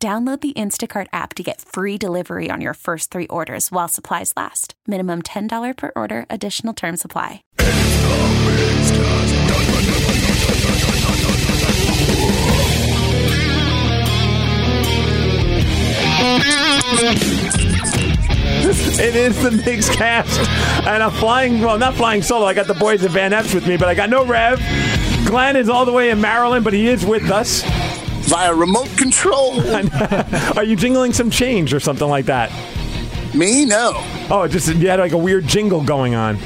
Download the Instacart app to get free delivery on your first three orders while supplies last. Minimum $10 per order, additional term supply. It is the MigsCast, and I'm flying. Well, not flying solo. I got the boys at Van Eps with me, but I got no Rev. Glenn is all the way in Maryland, but he is with us. Via remote control. Are you jingling some change or something like that? Me? No. Oh, just you had like a weird jingle going on.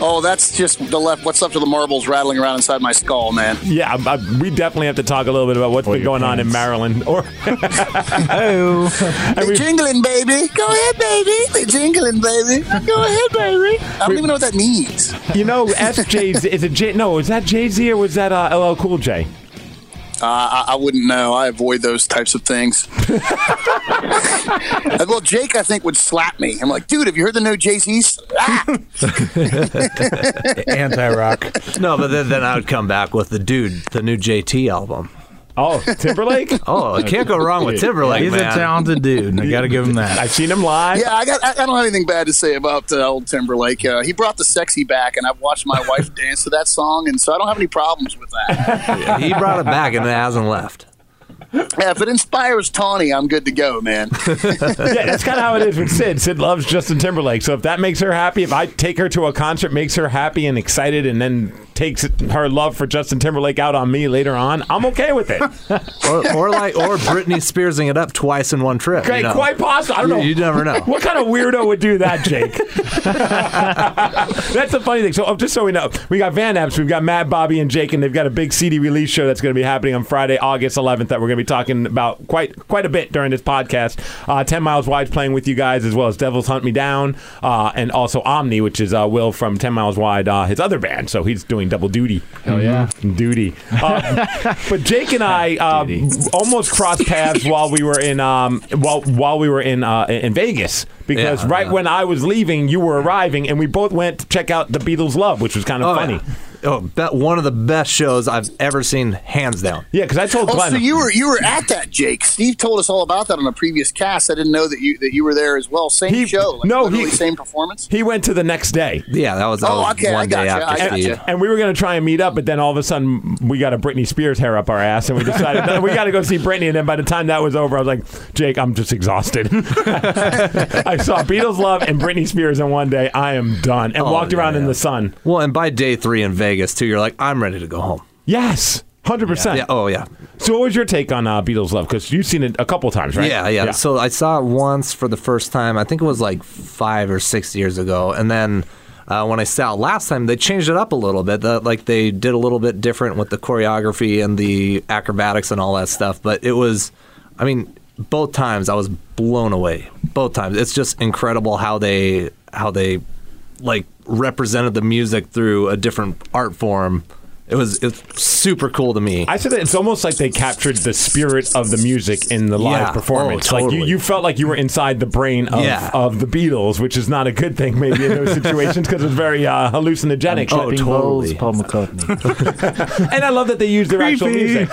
Oh, that's just the left. What's up to the marbles rattling around inside my skull, man? Yeah, I, we definitely have to talk a little bit about what's been going on in Maryland. Or oh, They're jingling, baby. Go ahead, baby. They're jingling, baby. Go ahead, baby. I don't even know what that means. you know, SJ is it J? No, is that Jay Z or was that uh, LL Cool J? Uh, I, I wouldn't know. I avoid those types of things. well, Jake, I think, would slap me. I'm like, dude, have you heard the new Jay Z? Ah! anti rock. No, but then, then I would come back with the dude, the new JT album. Oh, Timberlake. Oh, you can't go wrong with Timberlake, He's man. a talented dude. I got to give him that. I've seen him live. Yeah, I got. I, I don't have anything bad to say about uh, old Timberlake. Uh, he brought the sexy back, and I've watched my wife dance to that song, and so I don't have any problems with that. he brought it back and it hasn't left. Yeah, if it inspires Tawny, I'm good to go, man. yeah, that's kind of how it is with Sid. Sid loves Justin Timberlake. So if that makes her happy, if I take her to a concert, makes her happy and excited, and then takes her love for Justin Timberlake out on me later on, I'm okay with it. Or, or like, or Britney Spearsing it up twice in one trip. Okay, you know? quite possible. I don't You- know. you never know. What kind of weirdo would do that, Jake? that's the funny thing. So, oh, just so we know, we got Van Eps, we've got Matt, Bobby, and Jake, and they've got a big CD release show that's going to be happening on Friday, August 11th, that we're going to be talking about quite quite a bit during this podcast. Uh, Ten Miles Wide's playing with you guys as well as Devils Hunt Me Down, uh, and also Omni, which is uh, Will from Ten Miles Wide, uh, his other band. So he's doing double duty. Hell yeah. duty. Uh, but Jake and I uh, almost crossed paths while we were in um, while while we were in uh, in Vegas because Yeah, right yeah. when I was leaving, you were arriving, and we both went to check out the Beatles' Love, which was kind of Oh, funny. yeah. Oh, bet one of the best shows I've ever seen, hands down. Yeah, because I told Oh, Glenn. so you were you were at that, Jake. Steve told us all about that on a previous cast. I didn't know that you that you were there as well. Same He- show, like, no, he- same performance. he went to the next day. Yeah, that was, that Oh, was okay, I one day gotcha, I after gotcha. And we were going to try and meet up, but then all of a sudden we got a Britney Spears hair up our ass, and we decided "No, we got to go see Britney. And then by the time that was over, I was like, Jake, I'm just exhausted. I saw Beatles Love and Britney Spears in one day. I am done, and Oh, walked yeah, around in the sun. Well, and by day three in Vegas, too, you're like, I'm ready to go home. Yes, hundred percent. Yeah. Oh, yeah. So, what was your take on uh, Beatles Love? Because you've seen it a couple times, right? Yeah, yeah, So I saw it once for the first time. I think it was like five or six years ago, and then uh, when I saw it last time, they changed it up a little bit. The, like they did a little bit different with the choreography and the acrobatics and all that stuff. But it was, I mean, both times I was blown away. Both times, it's just incredible how they how they like represented the music through a different art form. It was it's super cool to me. I said that it's almost like they captured the spirit of the music in the live Yeah. performance. Oh, Like you, totally. you felt like you were inside the brain of, Yeah. of the Beatles, which is not a good thing maybe in those situations because it's very uh, hallucinogenic. Oh, Being- totally. Paul McCartney. And I love that they used their actual music,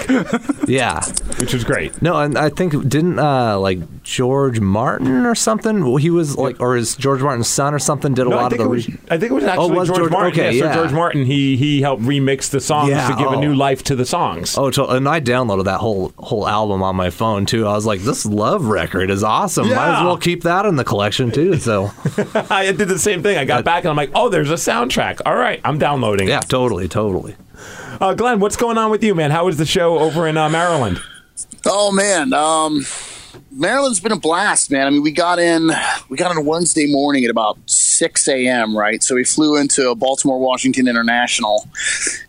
yeah. which was great. No, and I think didn't uh, like George Martin or something. Well, He was like, or is George Martin's son or something did a No, I lot of think, the. it was, re- I think it was actually Oh, was George, George- Martin. okay, yeah, yeah. So George Martin, he he helped remix the songs Yeah, to give a oh. new life to the songs. Oh, to- and I downloaded that whole whole album on my phone too. I was like, this love record is awesome. Might as well keep that in the collection too. So I did the same thing. I got back and I'm like, oh, there's a soundtrack. All right, I'm downloading. yeah, totally, totally. Uh, Glenn, what's going on with you, man? How was the show over in uh, Maryland? Oh man, um, Maryland's been a blast, man. I mean, we got in we got on Wednesday morning at about six a.m. Right, so we flew into Baltimore Washington International,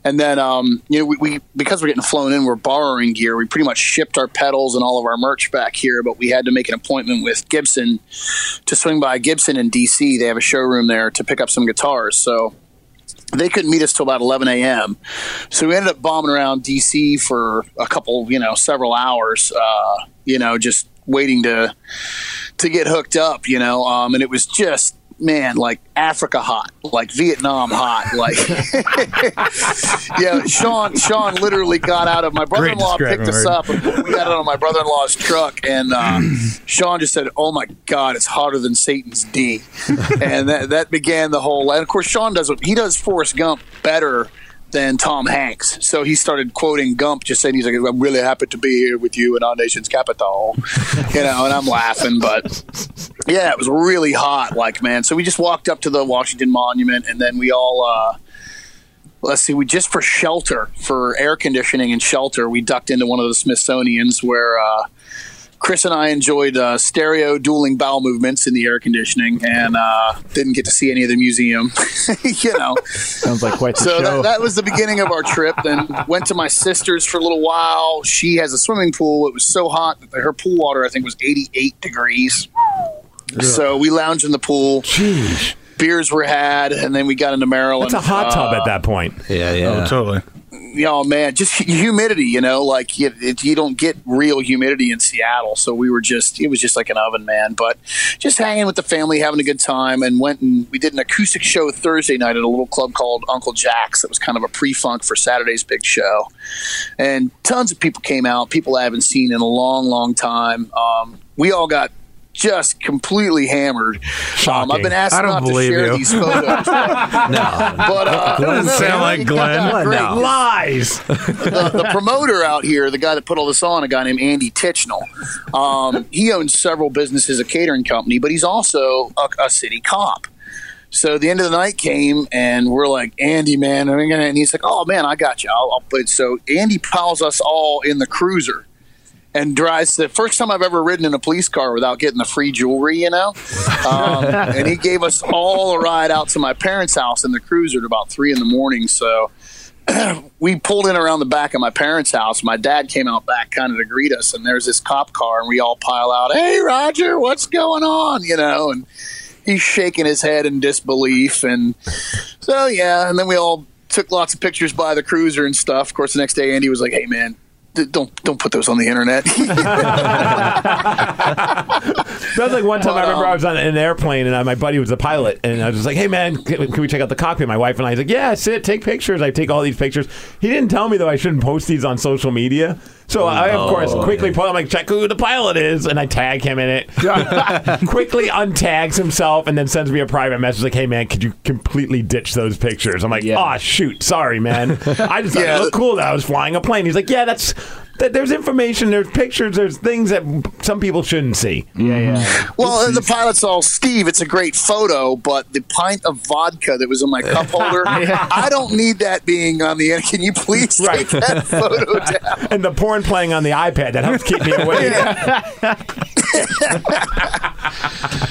and then um, you know we, we because we're getting flown in, we're borrowing gear. We pretty much shipped our pedals and all of our merch back here, but we had to make an appointment with Gibson to swing by Gibson in D.C. They have a showroom there to pick up some guitars, so they couldn't meet us till about 11 a.m. So we ended up bombing around DC for a couple, you know, several hours, uh, you know, just waiting to to get hooked up, you know, um, and it was just man, like Africa hot, like Vietnam hot, like yeah. Sean Sean literally got out of my brother-in-law picked us up. We got out of my brother-in-law's truck, and uh, Sean just said, "Oh my God, it's hotter than Satan's D," and that that began the whole. And of course, Sean does what he does Forrest Gump better than Tom Hanks. So he started quoting Gump, just saying he's like, "I'm really happy to be here with you in our nation's capital," you know. And I'm laughing, but yeah, it was really hot, like man. So we just walked up to the Washington Monument, and then we all. Uh, Let's see. We just for shelter, for air conditioning and shelter, we ducked into one of the Smithsonian's where uh, Chris and I enjoyed uh, stereo dueling bowel movements in the air conditioning, and uh, didn't get to see any of the museum. you know, Sounds like quite the so show. that, that was the beginning of our trip. Then went to my sister's for a little while. She has a swimming pool. It was so hot that her pool water, I think, was 88 degrees. So we lounged in the pool. Jeez, Beers were had, and then we got into Maryland. It's a hot tub Uh, at that point. Yeah, yeah. Oh, totally. Oh man, just humidity. You know, like you, it, you don't get real humidity in Seattle, so we were just it was just like an oven, man. But just hanging with the family, having a good time, and went and we did an acoustic show Thursday night at a little club called Uncle Jack's. That was kind of a pre-funk for Saturday's big show, and tons of people came out. People I haven't seen in a long, long time. Um, we all got. Just completely hammered. Um, I've been asked I don't not to share you. these photos, but, No. but uh, Doesn't no, sound like you Glenn. No. Lies. the, the promoter out here, the guy that put all this on, a guy named Andy Tichnell. Um, he owns several businesses, a catering company, but he's also a, a city cop. So the end of the night came, and we're like, Andy, man, and he's like, oh man, I got you. I'll, I'll put. So Andy piles us all in the cruiser. And drives the first time I've ever ridden in a police car without getting the free jewelry, you know. Um, and he gave us all a ride out to my parents' house in the cruiser at about three in the morning. So we pulled in around the back of my parents' house. My dad came out back kind of to greet us, and there's this cop car, and we all pile out, "Hey, Roger, what's going on?" You know, and he's shaking his head in disbelief, and so yeah, and then we all took lots of pictures by the cruiser and stuff. Of course, the next day, Andy was like, "Hey, man." Don't don't put those on the internet. That was like one time But, I remember um, I was on an airplane and I, my buddy was a pilot and I was just like, "Hey man, can, can we check out the cockpit?" My wife and I he's like, "Yeah, sit, take pictures." I take all these pictures. He didn't tell me though I shouldn't post these on social media. So I of oh. course quickly pull. I'm like, check who the pilot is, and I tag him in it. quickly untags himself and then sends me a private message like, "Hey man, could you completely ditch those pictures?" I'm like, "Oh shoot, sorry man. I just thought Yeah. it looked cool that I was flying a plane." He's like, "Yeah, that's." That there's information, there's pictures, there's things that some people shouldn't see. Yeah, yeah. Mm-hmm. Well, and the pilot's all Steve. It's a great photo, but the pint of vodka that was in my cup holder, I don't need that being on the end. Can you please take that photo down? and the porn playing on the iPad that helps keep me awake.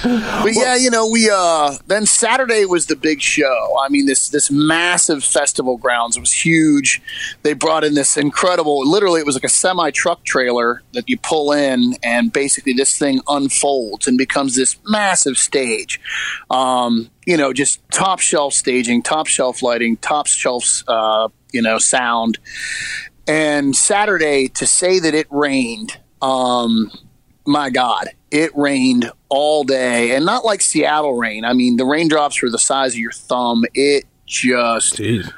But yeah, you know, we uh then Saturday was the big show. I mean, this this massive festival grounds. It was huge. They brought in this incredible. Literally, it was like a semi truck trailer that you pull in, and basically this thing unfolds and becomes this massive stage. Um, you know, just top shelf staging, top shelf lighting, top shelf, uh, you know, sound. And Saturday, to say that it rained, um, my God, it rained all day, and not like Seattle rain. I mean, the raindrops were the size of your thumb. It just Jeez.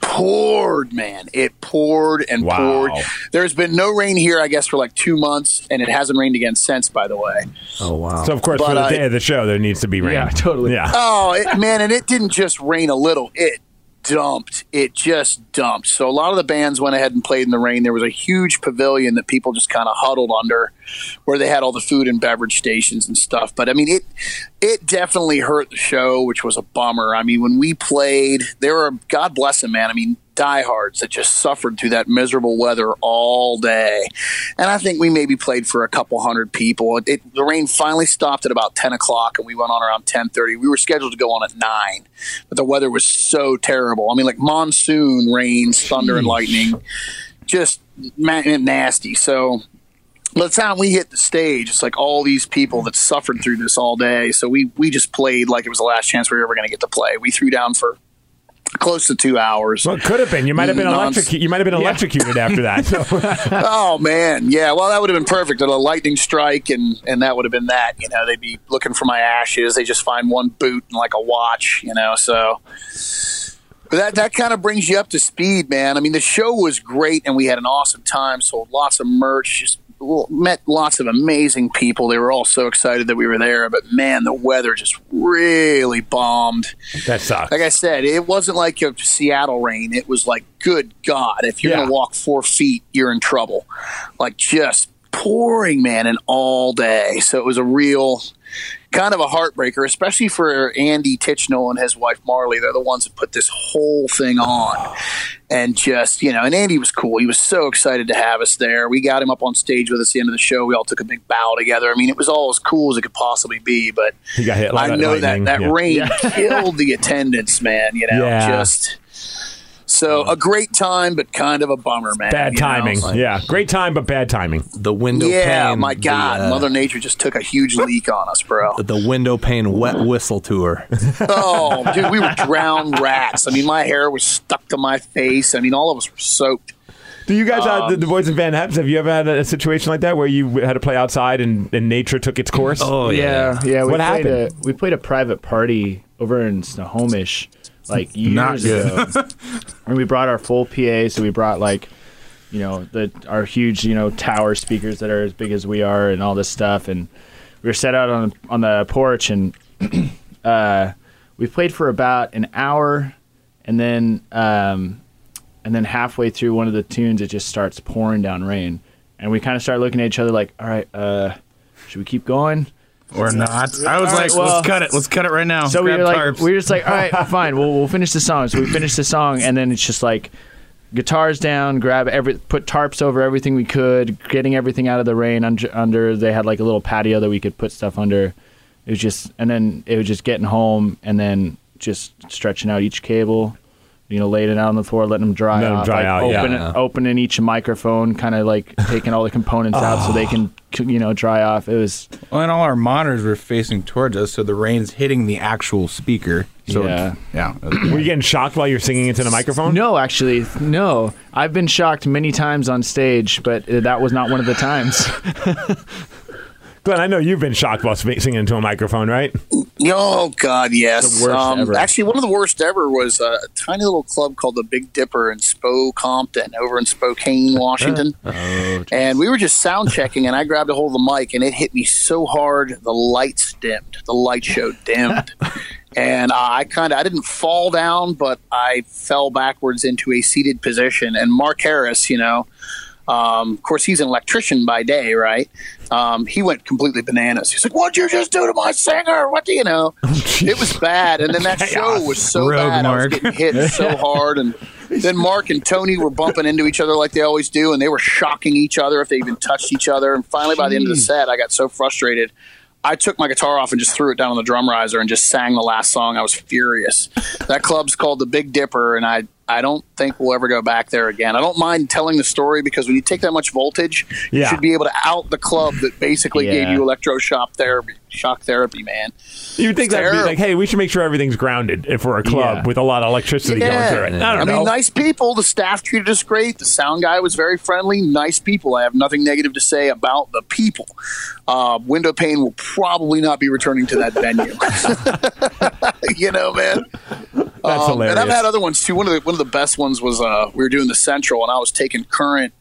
poured, man. It poured and Wow. poured. There's been no rain here, I guess, for like two months, and it hasn't rained again since. By the way, Oh wow. So of course, But for the I- day of the show, there needs to be rain. Yeah, totally. Yeah. oh it, man, and it didn't just rain a little. It dumped. It just dumped. So a lot of the bands went ahead and played in the rain. There was a huge pavilion that people just kind of huddled under, where they had all the food and beverage stations and stuff. But I mean, it it definitely hurt the show, which was a bummer. I mean, when we played, there were God bless them, man. I mean, diehards that just suffered through that miserable weather all day. And I think we maybe played for a couple hundred people. It, it, the rain finally stopped at about 10 o'clock, and we went on around 10:30. We were scheduled to go on at nine, but the weather was so terrible. I mean, like monsoon rains, thunder, and lightning, just nasty. So by the time we hit the stage, it's like all these people that suffered through this all day. So we we just played like it was the last chance we were ever going to get to play. We threw down for close to two hours. Well, it could have been. You might have been electrocuted. You might have been electrocuted after that. So. oh man, yeah. Well, that would have been perfect. A lightning strike, and and that would have been that. You know, they'd be looking for my ashes. They just find one boot and like a watch. You know, so. But that that kind of brings you up to speed, man. I mean, the show was great, and we had an awesome time. Sold lots of merch. Just met lots of amazing people. They were all so excited that we were there. But man, the weather just really bombed. that sucks. Like I said, it wasn't like a Seattle rain. It was like, good God, if you're Yeah. going to walk four feet, you're in trouble. Like just pouring, man, and all day. So it was a real kind of a heartbreaker, especially for Andy Titchnell and his wife Marley. They're the ones that put this whole thing on. And just, you know, and Andy was cool. He was so excited to have us there. We got him up on stage with us at the end of the show. We all took a big bow together. I mean, it was all as cool as it could possibly be, but He got hit. like I know that that Yeah. rain killed the attendance, man. You know, Yeah. just so a great time, but kind of a bummer, man. Bad you know? timing. Like, yeah, great time, but bad timing. The window yeah, pane. my God, the, uh, Mother Nature just took a huge leak on us, bro. the window pane wet whistle tour. Oh, dude, we were drowned rats. I mean, my hair was stuck to my face. I mean, all of us were soaked. Do you guys, uh, the, Um, the boys in Van Eps, have you ever had a, a situation like that where you had to play outside and, and nature took its course? Oh yeah, yeah. We What happened? A, we played a private party over in Snohomish, like years Not good. ago, and we brought our full PA. So we brought like, you know, the our huge, you know, tower speakers that are as big as we are, and all this stuff. And we were set out on on the porch, and uh, we played for about an hour, and then um, and then halfway through one of the tunes, it just starts pouring down rain, and we kind of start looking at each other like, all right, uh, should we keep going? Or not. I was All like, right, well- let's cut it. Let's cut it right now. So we Grab were like, tarps. we were just like, all right, fine, we'll we'll finish the song. So we finished the song, and then it's just like guitars down, grab every, put tarps over everything we could, getting everything out of the rain under. under they had like a little patio that we could put stuff under. It was just, and then it was just getting home, and then just stretching out each cable. You know, laying it out on the floor, letting them dry Let 'em off, dry like out, yeah. open, Yeah. opening each microphone, kind of like taking all the components out so they can, you know, dry off. It was Well, and all our monitors were facing towards us, so the rain's hitting the actual speaker. So Yeah. yeah. Were you getting shocked while you're singing into the microphone? No, actually, no. I've been shocked many times on stage, but uh, that was not one of the times. Glenn, I know you've been shocked while sp- singing into a microphone, right? Oh God, yes. The worst um, ever. Actually, one of the worst ever was a tiny little club called the Big Dipper in Spo Compton, over in Spokane, Washington. oh, and we were just sound checking, and I grabbed a hold of the mic, and it hit me so hard the lights dimmed. The light show dimmed. And uh, I kind of I didn't fall down, but I fell backwards into a seated position. And Mark Harris, you know, um, of course, he's an electrician by day, right? Um, he went completely bananas. He's like, "What'd you just do to my singer? What do you know?" it was bad, and then that show was so Rogue bad. I was getting hit so hard, and then Mark and Tony were bumping into each other like they always do, and they were shocking each other if they even touched each other. And finally, by the end of the set, I got so frustrated. I took my guitar off and just threw it down on the drum riser and just sang the last song. I was furious. That club's called the Big Dipper, and I I don't think we'll ever go back there again. I don't mind telling the story because when you take that much voltage, you should be able to out the club that basically gave you electroshock therapy, shock therapy, man. You would think that'd be like, hey, we should make sure everything's grounded if we're a club Yeah. with a lot of electricity going through it. I I don't know. mean, nice people. The staff treated us great. The sound guy was very friendly. Nice people. I have nothing negative to say about the people. Uh, Window pane will probably not be returning to that venue. you know, man. That's Um, hilarious. And I've had other ones too. One of the one of the best ones was uh, we were doing the Central, and I was taking current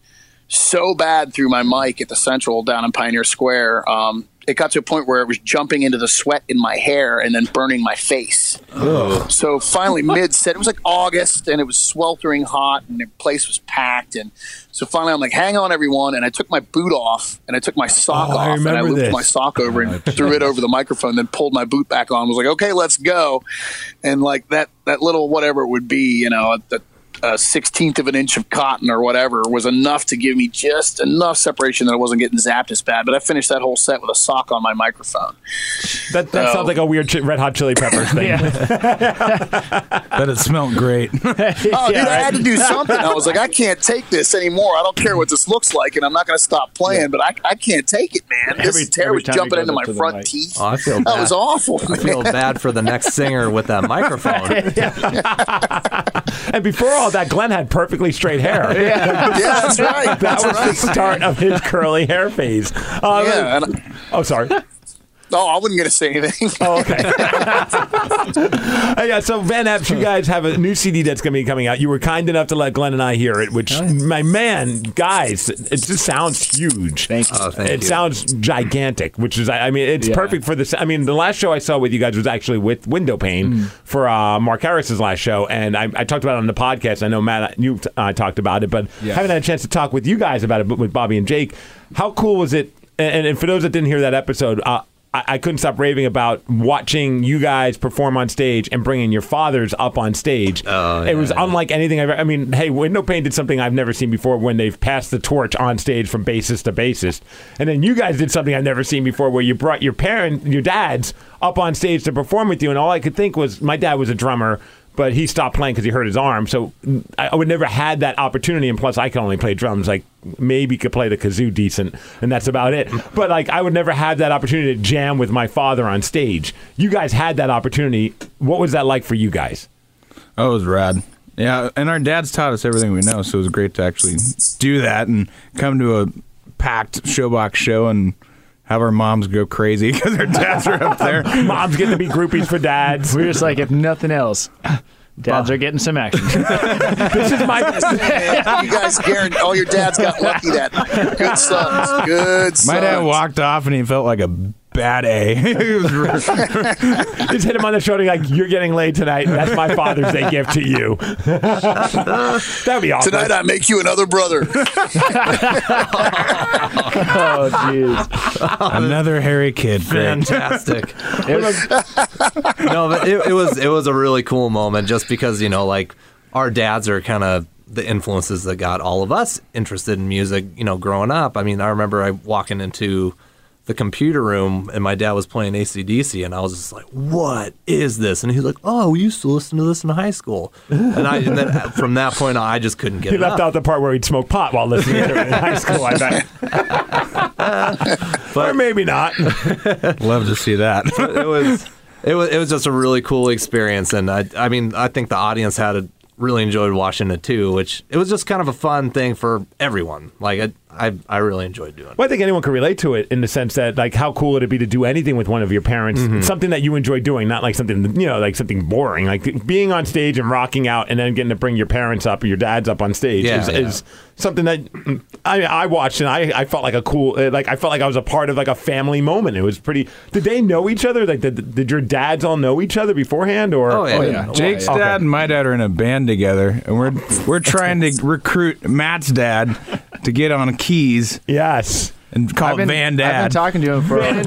so bad through my mic at the Central down in Pioneer Square. Um, it got to a point where it was jumping into the sweat in my hair and then burning my face. So finally, mid set, it was like August and it was sweltering hot and the place was packed. And so finally, I'm like, hang on, everyone. And I took my boot off and I took my sock Oh, I off and I looped this. my sock over and oh, threw it over the microphone, then pulled my boot back on. Was like, okay, let's go. And like that, that little whatever it would be, you know, the, a sixteenth of an inch of cotton or whatever was enough to give me just enough separation that I wasn't getting zapped as bad. But I finished that whole set with a sock on my microphone. That, that Oh. sounds like a weird chi- Red Hot Chili Peppers thing. But it smelled great. Oh, dude, I had to do something. I was like, I can't take this anymore. I don't care what this looks like, and I'm not going to stop playing. But I, I can't take it, man. Every- this hair every was time jumping into my front mic. teeth. Oh, I feel that was awful. I feel bad for the next singer with that microphone. and before all that, Glenn had perfectly straight hair. yeah, that's right. That That's was right. the start of his curly hair phase. Uh, Yeah, and, Oh, sorry. Oh, I wasn't going to say anything. Oh, okay. Uh, yeah, so Van Eps, you guys have a new CD that's going to be coming out. You were kind enough to let Glenn and I hear it, which, my man, guys, it just sounds huge. Thank you. Oh, thank it you. sounds gigantic, which is, I mean, it's Yeah. perfect for this. I mean, the last show I saw with you guys was actually with Window Pane Mm. for uh, Mark Harris's last show, and I, I talked about it on the podcast. I know Matt, you uh, talked about it, but Yeah. haven't had a chance to talk with you guys about it, but with Bobby and Jake. How cool was it? And, and for those that didn't hear that episode, uh, I, I couldn't stop raving about watching you guys perform on stage and bringing your fathers up on stage. Oh, it was yeah. unlike anything I've. I mean, hey, Window Pane did something I've never seen before when they've passed the torch on stage from bassist to bassist, and then you guys did something I've never seen before where you brought your parent, your dads, up on stage to perform with you, and all I could think was my dad was a drummer. But he stopped playing because he hurt his arm. So I would never had that opportunity. And plus, I can only play drums. Like maybe could play the kazoo decent, and that's about it. But like I would never have that opportunity to jam with my father on stage. You guys had that opportunity. What was that like for you guys? Oh, it was rad. Yeah, and our dads taught us everything we know, so it was great to actually do that and come to a packed showbox show and have our moms go crazy because our dads are up there. Moms get to be groupies for dads. We're just like, if nothing else, dads are getting some action. this is my. you guys, guarantee all your dads got lucky that. Good sons. Good sons. My dad walked off and he felt like a bad A. It Just hit him on the shoulder like you're getting laid tonight. That's my Father's Day gift to you. That'd be awesome. Tonight I make you another brother. oh, jeez. another hairy kid. Fantastic. It was, no, but it, it was it was a really cool moment just because you know like our dads are kind of the influences that got all of us interested in music. You know, growing up. I mean, I remember I walking into the computer room and my dad was playing ACDC and I was just like, "What is this?" And he's like, "Oh, we used to listen to this in high school." And I and then uh, from that point on, I just couldn't get it. He it left out the part where he'd smoke pot while listening to it in high school. I bet, or maybe not. Love to see that. it was it was it was just a really cool experience, and I I mean I think the audience had a, really enjoyed watching it too, which it was just kind of a fun thing for everyone. Like I I, I really enjoyed doing. it. Well, I think anyone can relate to it in the sense that, like, how cool would it be to do anything with one of your parents? Something that you enjoy doing, not like something, you know, like something boring. Like being on stage and rocking out and then getting to bring your parents up or your dads up on stage Yeah, is, yeah. is something that I, I watched and I, I felt like a cool, uh, like, I felt like I was a part of like a family moment. It was pretty. Did they know each other? Like, did, did your dads all know each other beforehand? Or Oh, yeah. Oh, yeah. Jake's Okay. dad and my dad are in a band together, and we're we're trying to recruit Matt's dad to get on keys Yes. And call I've it been, Van I've been talking to him for Van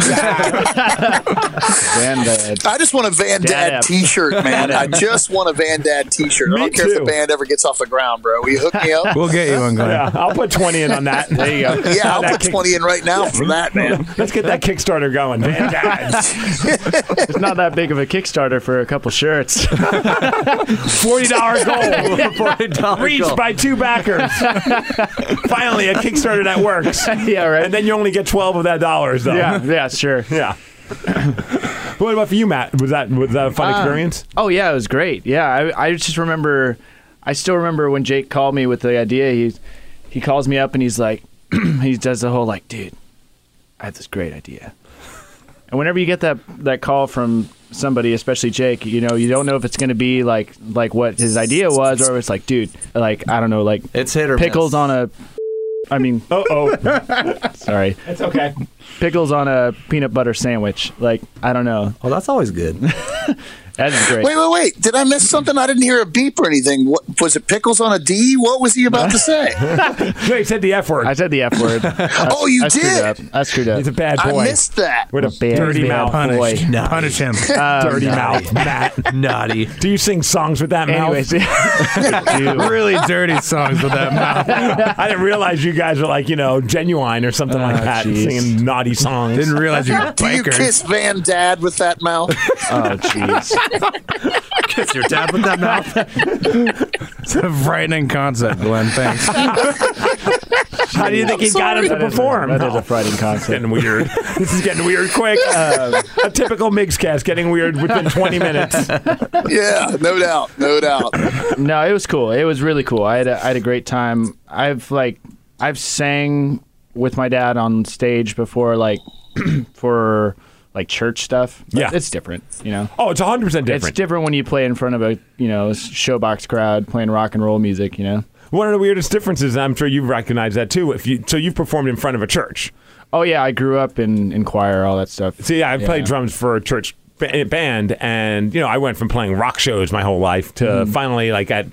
Dad. I just want a Van Dad Dad. T-shirt, man. I just want a Van Dad T-shirt. I don't care if the band ever gets off the ground, bro. Will you hook me up? we'll get you one, Glenn. Yeah, I'll put 20 in on that. There you go. yeah, I'll put kick- twenty in right now for that, man. Let's get that Kickstarter going. Van Dads. It's not that big of a Kickstarter for a couple shirts. $40 goal. $40 Reached goal. by two backers. Finally, a Kickstarter that works. yeah, right. And then you only get 12 of that dollars, though. yeah, yeah, sure. Yeah. what about for you, Matt? Was that was that a fun Uh, experience? Oh yeah, it was great. Yeah, I, I just remember, I still remember when Jake called me with the idea. He he calls me up and he's like, he does the whole like, dude, I have this great idea. And whenever you get that that call from somebody, especially Jake, you know, you don't know if it's going to be like like what his idea was, or if it's like, dude, like I don't know, like It's hit or pickles miss. on a. I mean, Uh oh. sorry, It's okay. Pickles on a peanut butter sandwich. Like I don't know. Oh, that's always good. That's great. Wait, wait, wait! Did I miss something? I didn't hear a beep or anything. What was it? Pickles on a D? What was he about to say? No, he said the F word. I said the F word. Oh, you I screwed did? up. I screwed up. He's a bad boy. I missed that. What a bad dirty bad mouth. pun. boy. Punish, punish him. Um, dirty mouth, Matt. Naughty. Do you sing songs with that Anyways, mouth? really dirty songs with that mouth. I didn't realize you guys were like, you know, genuine or something oh, like that, jeez. singing naughty songs. Didn't realize you were Do you bikers. kiss Van Dad with that mouth? oh jeez. Kiss your dad with that mouth. It's a frightening concept, Glenn. Thanks. How do you think he got him to perform? That is No. a frightening concept. getting weird. this is getting weird quick. Uh, a typical Migscast getting weird within 20 minutes. yeah, no doubt, no doubt. No, it was cool. It was really cool. I had a, I had a great time. I've like I've sang with my dad on stage before, like for like church stuff. But Yeah. it's different. You know, Oh, it's 100% different. it's different. when you play in front of a you know showbox crowd playing rock and roll music. You know. One of the weirdest differences, and I'm sure you've recognized that too. If you so you've performed in front of a church. Oh yeah, I grew up in in choir, all that stuff. See, yeah, I played drums for a church Eh, band, and you know, I went from playing rock shows my whole life to Mm-hmm. finally, like at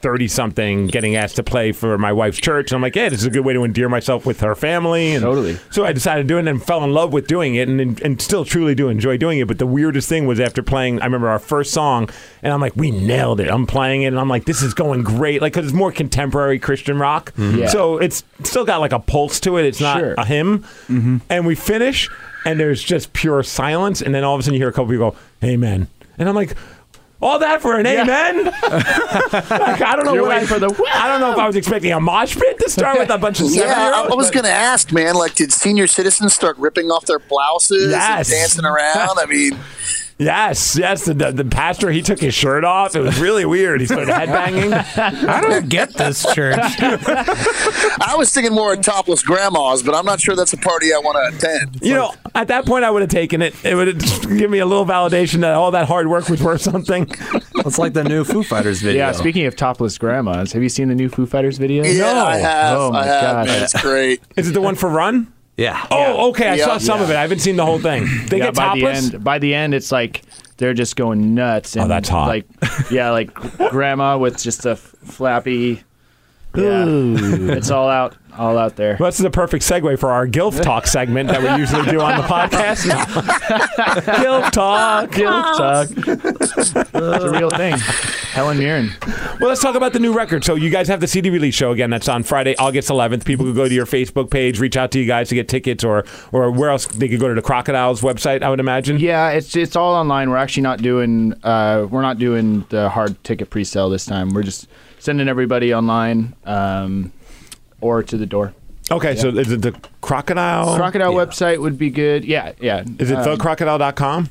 thirty something, getting asked to play for my wife's church. And I'm like, yeah this is a good way to endear myself with her family. And Totally. So I decided to do it and fell in love with doing it, and and still truly do enjoy doing it. But the weirdest thing was after playing, I remember our first song, and I'm like, we nailed it. I'm playing it, and I'm like, this is going great, like because it's more contemporary Christian rock. Mm-hmm. Yeah. So it's still got like a pulse to it. It's not Sure. a hymn. Mm-hmm. And we finish, and there's just pure silence. And then all of a sudden, you hear a couple people go, "Amen," and I'm like. All that for an amen? like, I don't know. You're what I, for the I don't know if I was expecting a mosh pit to start with a bunch of Yeah, I, seven-year-olds. I was going to ask, man. Like, did senior citizens start ripping off their blouses Yes. and dancing around? I mean, Yes, yes. The, the, the pastor he took his shirt off. It was really weird. He started headbanging. I don't get this church. I was thinking more of topless grandmas, but I'm not sure that's a party I want to attend. You know, at that point, I would have taken it. It would have just given me a little validation that all that hard work was worth something. It's like the new Foo Fighters video. Yeah. Speaking of topless grandmas, have you seen the new Foo Fighters video? Yeah, I have. Oh, my I have, gosh. man. It's great. Is it the one for Run? Yeah. Oh, okay. I Yeah. saw some of it. I haven't seen the whole thing. They yeah, get by the end, by the end, it's like they're just going nuts. Oh, and Oh, that's hot. Like, yeah, like grandma with just a f- flappy. Yeah, it's all out, all out there. Well, this is a perfect segue for our GILF Talk segment that we usually do on the podcast. GILF Talk. Guilt talk. it's a real thing. Helen Mirren. Well, let's talk about the new record. So, you guys have the CD release show again. That's on Friday, August 11th. People could go to your Facebook page, reach out to you guys to get tickets, or or where else they could go to the Crocodiles website. I would imagine. Yeah, it's it's all online. We're actually not doing uh, we're not doing the hard ticket pre-sale this time. We're just sending everybody online um, or to the door. Okay, so is it the Crocodile? Crocodile website would be good. Yeah, yeah. is it Um, thecrocodile.com?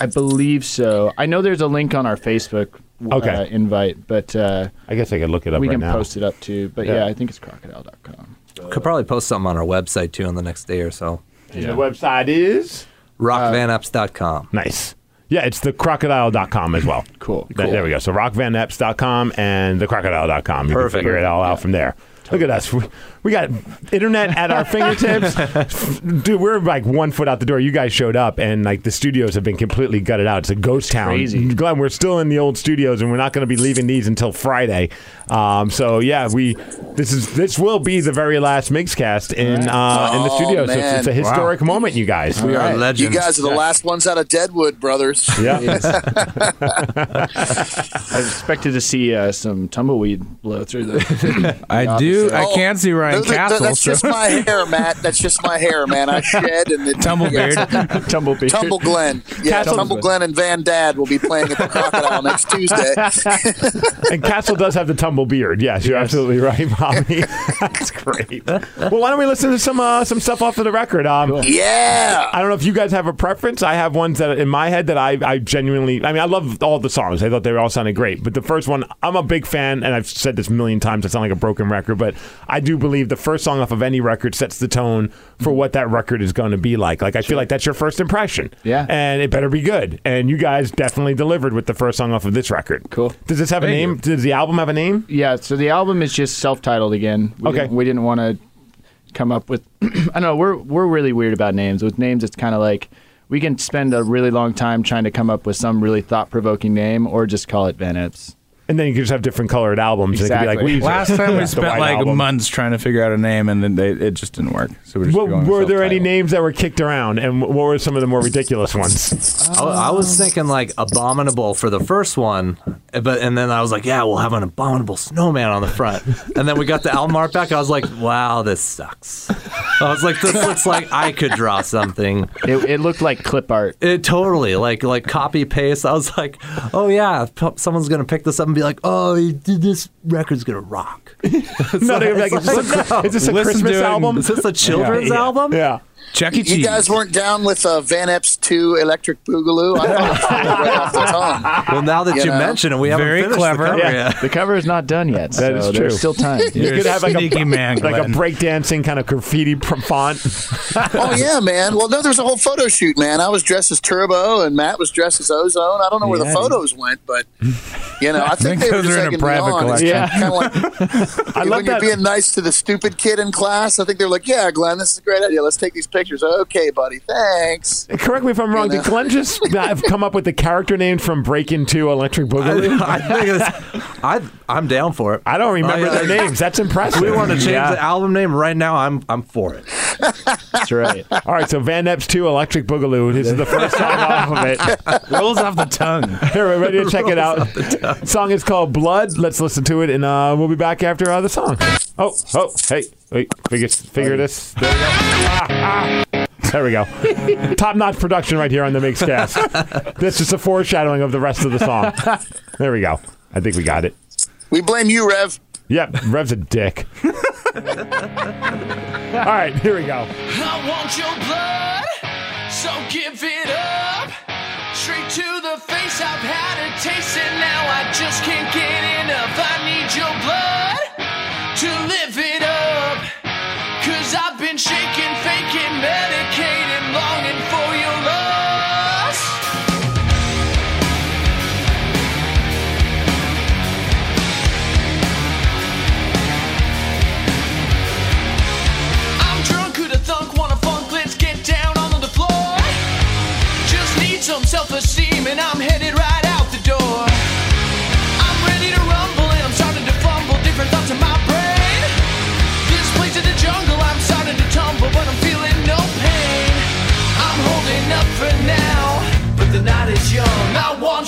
I believe so. I know there's a link on our Facebook Okay. uh, invite, but uh, I guess I could look it up we right can now. post it up too. But Yeah. yeah, I think it's crocodile.com. Could probably post something on our website too on the next day or so. And The website is Rockvaneps.com. nice. Yeah, it's thecrocodile.com as well. Cool. Th- There we go. So rockvaneps.com and thecrocodile.com. You Perfect. can figure it all out from there. Look at us. We, we got internet at our fingertips. Dude, we're like one foot out the door. You guys showed up, and like the studios have been completely gutted out. It's a ghost town. crazy. Glenn, we're still in the old studios, and we're not going to be leaving these until Friday. Um, so yeah, we this is this will be the very last MigsCast in uh, in the Oh, studio. So it's, man. it's a historic moment, you guys. We are right. legends. You guys are the last ones out of Deadwood, brothers. Yeah. I expected to see uh, some tumbleweed blow through the. I do. I can't see Ryan Those are- Castle. that's so- just my hair, Matt. That's just my hair, man. I shed and it Tumblebeard. tumbleweed. Tumble Glen. Yeah, Castle- Tumble Glen and Van Dad will be playing at the Crocodile next Tuesday. and Castle does have the tumble beard. Yes, you're absolutely right, Bobby. That's great. Well, why don't we listen to some uh, some stuff off of the record? Um, Yeah. I don't know if you guys have a preference. I have ones that in my head that I, I genuinely. I mean, I love all the songs. I thought they all sounded great. But the first one, I'm a big fan, and I've said this a million times. I sound like a broken record, but I do believe the first song off of any record sets the tone for what that record is going to be like. Like I feel like that's your first impression. Yeah. and it better be good. And you guys definitely delivered with the first song off of this record. Cool. Does this have a name? you. Does the album have a name? Yeah, so the album is just self-titled again. We Okay. Didn't, we didn't want to come up with. I don't know. We're we're really weird about names. With names, it's kind of like we can spend a really long time trying to come up with some really thought provoking name, or just call it Van Eps. And then you can just have different colored albums. And it Exactly. could be like, Weezer. Last time we spent like Album. months trying to figure out a name, and then they, it just didn't work. So we're just What, going were there any names that were kicked around, and what were some of the more ridiculous ones? I, I was thinking like abominable for the first one, eh, but and then I was like, yeah, we'll have an abominable snowman on the front. And then we got the album art back. I was like, wow, this sucks. I was like, this looks like I could draw something. It, it looked like clip art. It totally like like copy paste. I was like, oh yeah, p- someone's gonna pick this up and be like, oh, this record's gonna rock. no, they're like, is this a, is this a Listen Christmas it album? Is this a children's Yeah. album? Yeah. Chuck E. You guys weren't down with uh, Van Eps 2 Electric Boogaloo? I thought it was right off the tongue. Well, now that You you, know? mention it, we haven't Very finished clever. the cover Yeah. yet. The cover is not done yet. That so is true. There's still time. You You're could have like a sneaky man, like a breakdancing kind of graffiti font. Oh, yeah, man. Well, no, there was a whole photo shoot, man. I was dressed as Turbo, and Matt was dressed as Ozone. I don't know where Yeah. the photos went, but, you know, I think think they were those just are in a private on. It's collection. kind of like I when love you're being nice to the stupid kid in class. I think they're like, yeah, Glenn, this is a great idea. Let's take these pictures. Okay, buddy. Thanks. Correct me if I'm wrong. You know? Did Glenn just have come up with the character name from Breaking Two Electric Boogaloo? I, I think it's, I, I'm down for it. I don't remember Oh, yeah. their names. That's impressive. we want to change Yeah. the album name right now. I'm I'm for it. That's right. All right, so Van Eps 2 Electric Boogaloo. This is the first song off of it. rolls off the tongue. Here, we're ready to check it out. song is called Blood. Let's listen to it, and uh, we'll be back after uh, the song. Oh, oh, hey, wait, figure, figure this. There we go. Ah, ah. There we go. Top notch production right here on the MigsCast. This is a foreshadowing of the rest of the song. There we go. I think we got it. We blame you, Rev. Yep, Rev's a dick. All right, here we go. I want your blood, so give it up. Straight to the face, I've had a taste, and now I just can't get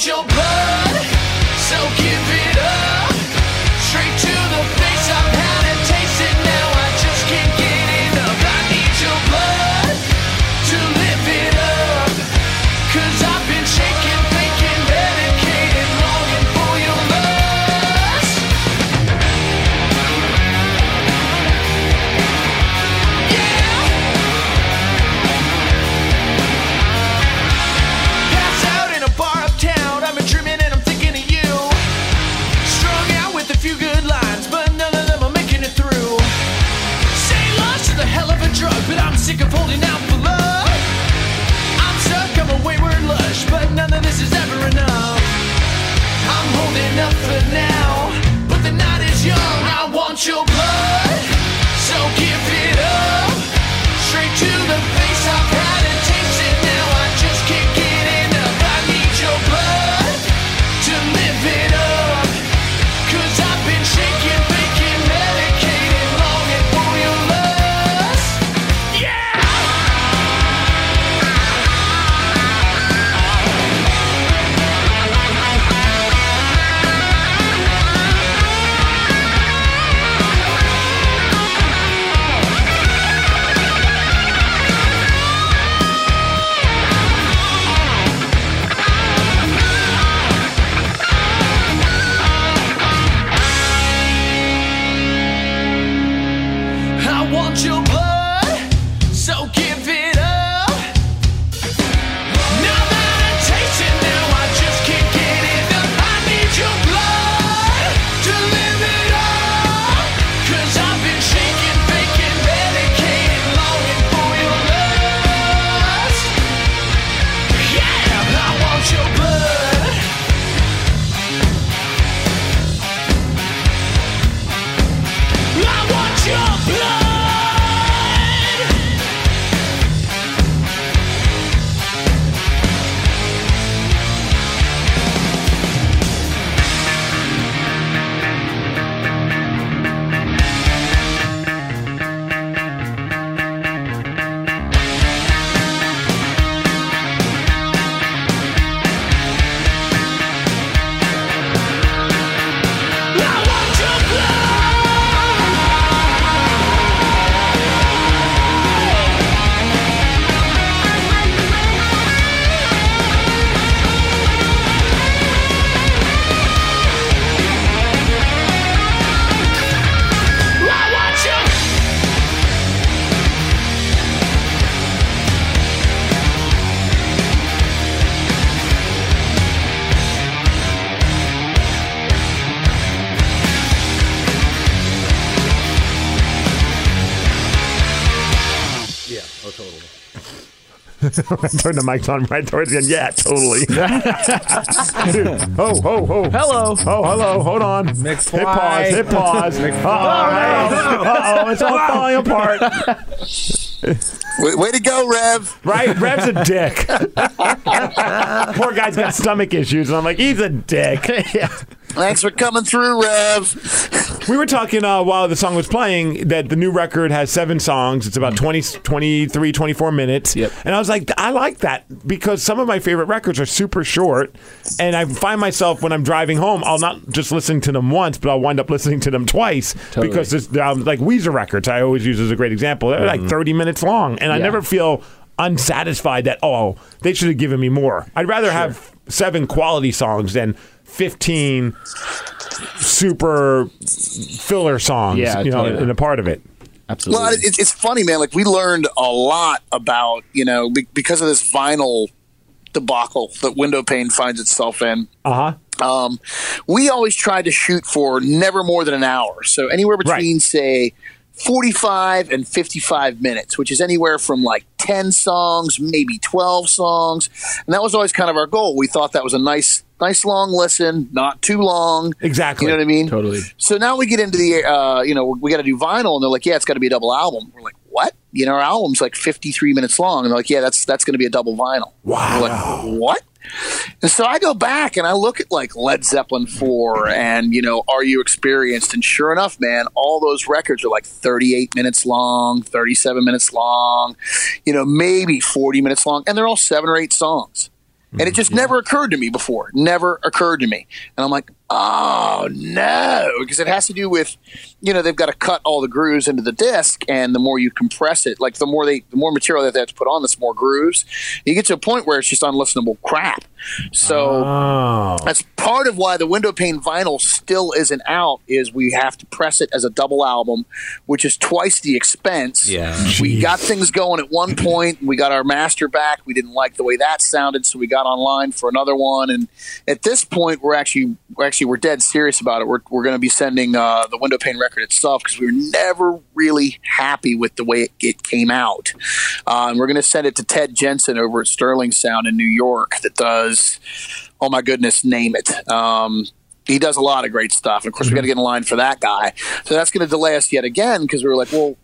your blood, For now, but the night is young. I want your blood, so give it up. Straight to the face, I've Turn the mics on right towards the end. Yeah, totally. oh, oh, oh. Hello. Oh, hello. Hold on. Hit pause. Hit pause. Uh oh, it's all falling apart. Way, way to go, Rev. Right? Rev's a dick. Poor guy's got stomach issues, and I'm like, he's a dick. Thanks for coming through, Rev. We were talking uh, while the song was playing that the new record has seven songs. It's about 20, 23, 24 minutes. Yep. And I was like, I like that because some of my favorite records are super short. And I find myself when I'm driving home, I'll not just listen to them once, but I'll wind up listening to them twice Totally. because this, um, like Weezer records, I always use as a great example. They're like 30 minutes long. And I never feel unsatisfied that, oh, they should have given me more. I'd rather have seven quality songs than 15 super filler songs, Yeah, you know, totally. in a part of it. Absolutely. Well, it's, it's funny, man. Like we learned a lot about you know be, because of this vinyl debacle that window pane finds itself in. Uh huh. Um, we always tried to shoot for never more than an hour. So anywhere between, Right. say, 45 and 55 minutes, which is anywhere from like 10 songs, maybe 12 songs. And that was always kind of our goal. We thought that was a nice, nice long listen, not too long. Exactly. You know what I mean? Totally. So now we get into the, uh, you know, we got to do vinyl, and they're like, yeah, it's got to be a double album. We're like, what? You know, our album's like 53 minutes long, and they're like, yeah, that's that's going to be a double vinyl. Wow. We're like, what? And so I go back and I look at like Led Zeppelin 4 and, you know, Are You Experienced? And sure enough, man, all those records are like 38 minutes long, 37 minutes long, you know, maybe 40 minutes long. And they're all seven or eight songs. And it mm, just never occurred to me before. Never occurred to me. And I'm like, oh no, because it has to do with, you know, they've got to cut all the grooves into the disc, and the more you compress it, like the more they, the more material that they have to put on, the more grooves. You get to a point where it's just unlistenable crap. So Oh. that's part of why the window pane vinyl still isn't out. Is we have to press it as a double album, which is twice the expense. Yeah. we got things going at one point. We got our master back. We didn't like the way that sounded, so we got online for another one. And at this point, we're actually we're actually we're dead serious about it. We're we're going to be sending uh, the window pane record itself because we were never really happy with the way it, it came out. Uh, and we're going to send it to Ted Jensen over at Sterling Sound in New York that does oh my goodness, name it. Um, he does a lot of great stuff. And of course, we got to get in line for that guy. So that's going to delay us yet again because we were like, well,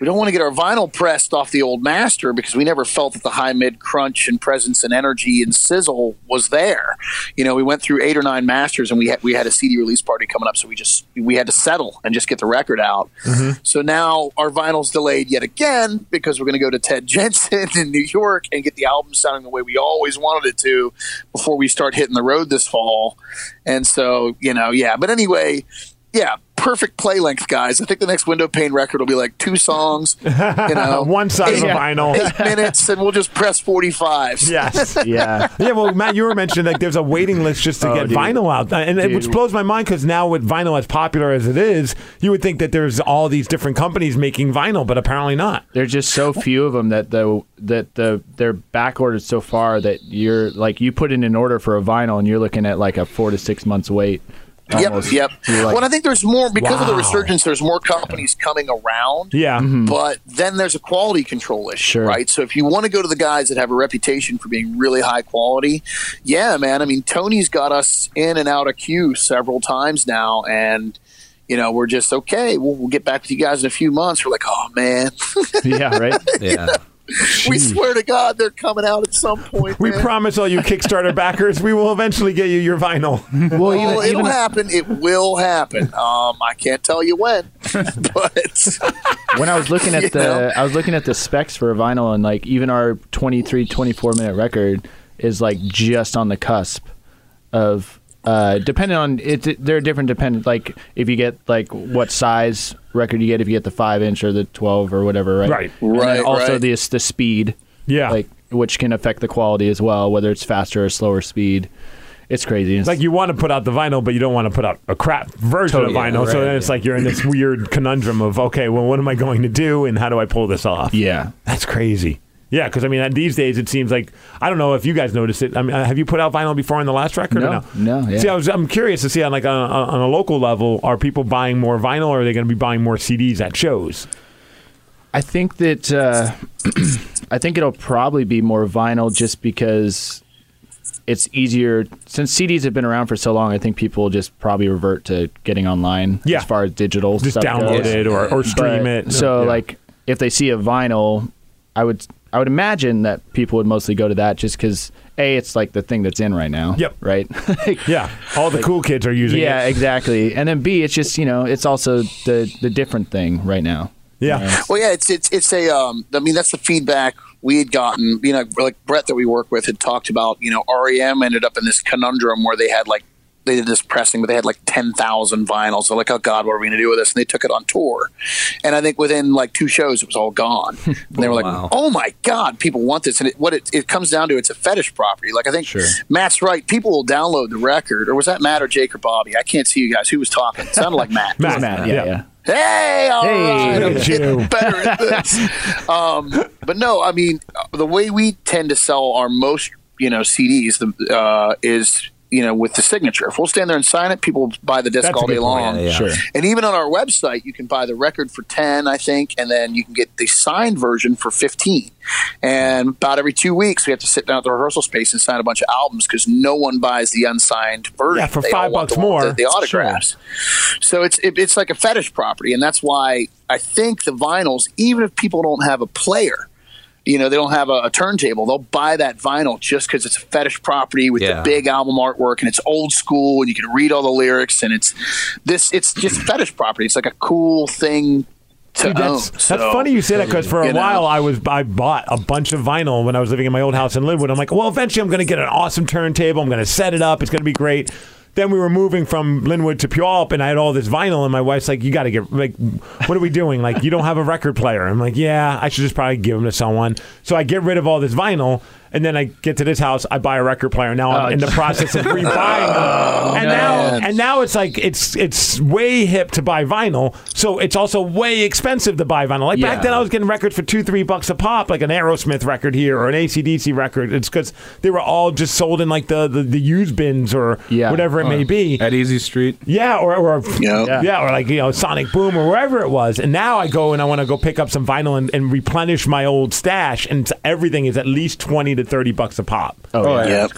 we don't want to get our vinyl pressed off the old master because we never felt that the high mid crunch and presence and energy and sizzle was there. You know, we went through eight or nine masters and we had we had a CD release party coming up, so we just we had to settle and just get the record out. Mm-hmm. So now our vinyl's delayed yet again because we're going to go to Ted Jensen in New York and get the album sounding the way we always wanted it to before we start hitting the road this fall. And so, you know, yeah. But anyway, yeah, perfect play length, guys. I think the next window pane record will be like two songs, you know, One side of a vinyl. eight minutes, and we'll just press 45s. Yes. yeah. Yeah, well, Matt, you were mentioning like there's a waiting list just to Oh, get dude. vinyl out, and it, which Dude. blows my mind because now with vinyl as popular as it is, you would think that there's all these different companies making vinyl, but apparently not. There's just so few of them that the that the they're back ordered so far that you're like you put in an order for a vinyl and you're looking at like a four to six months wait. Almost. Yep, yep. Like- well, I think there's more because of the resurgence. There's more companies coming around. Yeah. Mm-hmm. But then there's a quality control issue, Sure. right? So if you want to go to the guys that have a reputation for being really high quality, yeah, man. I mean, Tony's got us in and out of queue several times now, and you know we're just okay. We'll, we'll get back with you guys in a few months. We're like, oh man, yeah, right. Yeah. We swear to God they're coming out at some point. We man. promise all you Kickstarter backers, we will eventually get you your vinyl. Well, Well, even, it'll even happen. It will happen. Um, I can't tell you when, but when I was looking at the know? I was looking at the specs for a vinyl and like even our 23 24 minute record is like just on the cusp of uh depending on it they're different dependent like if you get like what size record you get if you get the 5 inch or the 12 or whatever right Right. And Right, also right. the the speed Yeah. like which can affect the quality as well whether it's faster or slower speed it's crazy It's like you want to put out the vinyl, but you don't want to put out a crap version Totally, of vinyl. so right, then it's yeah. like you're in this weird conundrum of, okay, well, what am I going to do, and how do I pull this off? yeah That's crazy. Yeah, because I mean, these days it seems like I don't know if you guys noticed it. I mean, have you put out vinyl before on the last record? or No, no, no, yeah. See, I was I'm curious to see on like on, on a local level, are people buying more vinyl, or are they going to be buying more CDs at shows? I think that uh, I think it'll probably be more vinyl just because it's easier since CDs have been around for so long. I think people will just probably revert to getting online Yeah. as far as digital Just stuff download goes. it or, or stream But- it. So Yeah. like if they see a vinyl, I would I would imagine that people would mostly go to that just because a it's like the thing that's in right now. Yep. Right. Like, yeah, all the cool kids are using yeah, it. Yeah, exactly. And then B, it's just you know it's also the the different thing right now. Yeah. Well, yeah, it's it's it's a. Um, I mean, that's the feedback we had gotten. You know, like Brett that we work with had talked about. You know, REM ended up in this conundrum where they had like they did this pressing, but they had like ten thousand vinyls. They're like, oh God, what are we going to do with this? And they took it on tour, and I think within like two shows, it was all gone. And they were like, Wow. oh my God, people want this. And it, what it, it comes down to, it's a fetish property. Like I think Matt's right. People will download the record, or was that Matt or Jake or Bobby? I can't see you guys. Who was talking? It sounded like Matt. Matt, Matt, yeah, yeah. yeah. Hey, all Hey, right, I'm getting better at this. um, but no, I mean the way we tend to sell our most, you know, CDs the, uh, is you know with the signature. If we'll stand there and sign it, people will buy the disc That's all day long. Yeah, yeah. Sure. And even on our website, you can buy the record for ten, I think, and then you can get the signed version for fifteen. And about every two weeks, we have to sit down at the rehearsal space and sign a bunch of albums because no one buys the unsigned version. Yeah, for They five bucks the, more. the, the autographs. So it's it, it's like a fetish property, and that's why I think the vinyls, even if people don't have a player, you know, they don't have a, a turntable, they'll buy that vinyl just because it's a fetish property with Yeah. the big album artwork and it's old school and you can read all the lyrics and it's this. It's just fetish property. It's like a cool thing to Dude, own. that's, that's So- funny you say that because for a You know. while I was I bought a bunch of vinyl when I was living in my old house in Lynnwood. I'm like, well, eventually I'm going to get an awesome turntable. I'm going to set it up. It's going to be great. Then we were moving from Lynnwood to Puyallup, and I had all this vinyl, and my wife's like, "You got to get like, what are we doing? Like, you don't have a record player." I'm like, "Yeah, I should just probably give them to someone." So I get rid of all this vinyl, and then I get to this house, I buy a record player. Now I'm Oh, in the oh, process of oh, rebuying them, and now and now it's like it's it's way hip to buy vinyl, so it's also way expensive to buy vinyl. Like back then, I was getting records for two, three bucks a pop, like an Aerosmith record here or an ACDC record. It's because they were all just sold in like the the, the used bins or Yeah. whatever it may be. At Easy Street. Yeah, or or Yeah. yeah. or like you know Sonic Boom or wherever it was. And now I go and I want to go pick up some vinyl and, and replenish my old stash, and everything is at least twenty to thirty bucks a pop. Oh, oh yeah. Yep.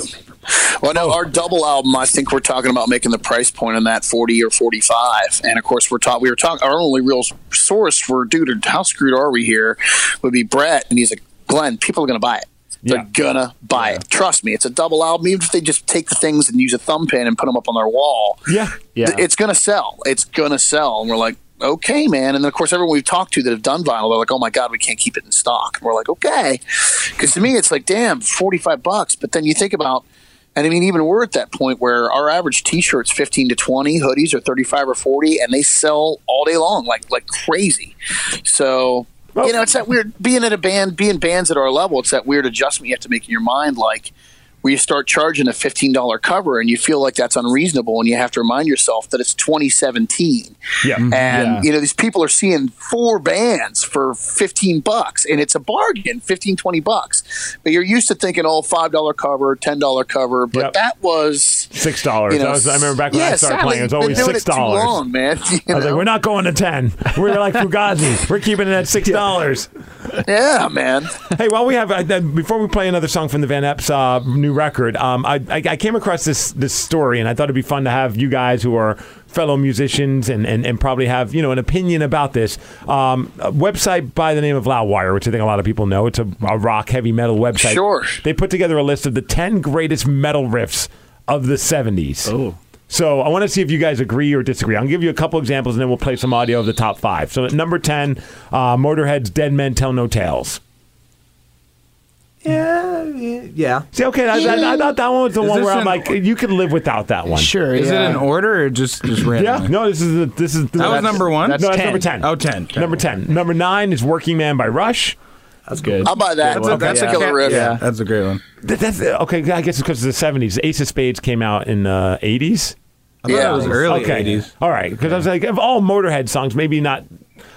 Well, no, our double album. I think we're talking about making the price point on that forty or forty-five, and of course, we're talking. We were talking. Our only real source for dude, how screwed are we here? Would be Brett, and he's like, Glenn, people are going to buy it. They're Yeah. gonna buy it. Trust me, it's a double album. Even if they just take the things and use a thumb pin and put them up on their wall, Yeah, Yeah. th- it's gonna sell. It's gonna sell. And we're like, okay, man. And then of course, everyone we've talked to that have done vinyl, they're like, oh my god, we can't keep it in stock. And we're like, okay, because to me, it's like, damn, forty five bucks. But then you think about. And I mean, even we're at that point where our average T-shirt's fifteen to twenty, hoodies are thirty-five or forty, and they sell all day long, like like crazy. So you know, it's that weird being in a band, being bands at our level. It's that weird adjustment you have to make in your mind, like where you start charging a fifteen dollar cover, and you feel like that's unreasonable, and you have to remind yourself that it's twenty seventeen, yeah. and Yeah. you know these people are seeing four bands for 15 bucks and it's a bargain 15 20 bucks but you're used to thinking oh five dollar cover ten dollar cover but Yep. that was Six dollars. you know, I, was- I remember back when yeah, I started sadly, playing, it was been always doing six it too dollars. long, man You I was like, we're not going to ten. We're like Fugazi. We're keeping it at six dollars. yeah man Hey, while we have uh, before we play another song from the Van Eps uh, new record, um, I, I I came across this this story, and I thought it'd be fun to have you guys who are fellow musicians and, and, and probably have you know an opinion about this. Um, a website by the name of Loudwire, which I think a lot of people know. It's a, a rock heavy metal website. Sure. They put together a list of the ten greatest metal riffs of the '70s. Oh. So I want to see if you guys agree or disagree. I'll give you a couple examples, and then we'll play some audio of the top five. So at number ten, uh, Motorhead's "Dead Men Tell No Tales." Yeah, yeah. See, okay, I, I, I thought that one was the Is one this where I'm an- like, you could live without that one. Sure. Is yeah. it in order or just just random? Yeah. No, this is the, this is the, That was number one? no, that's 10. number ten. Oh, 10. Number ten. Number nine is "Working Man" by Rush. That's good. I'll buy that that's, one. a, that's Yeah. a killer riff Yeah. That's a great one. That, that's okay. I guess it's because of the '70s. Ace of Spades came out in uh, the '80s. I thought Yeah. it was early okay, 80s. all right. Because I was like, of all Motorhead songs, maybe not.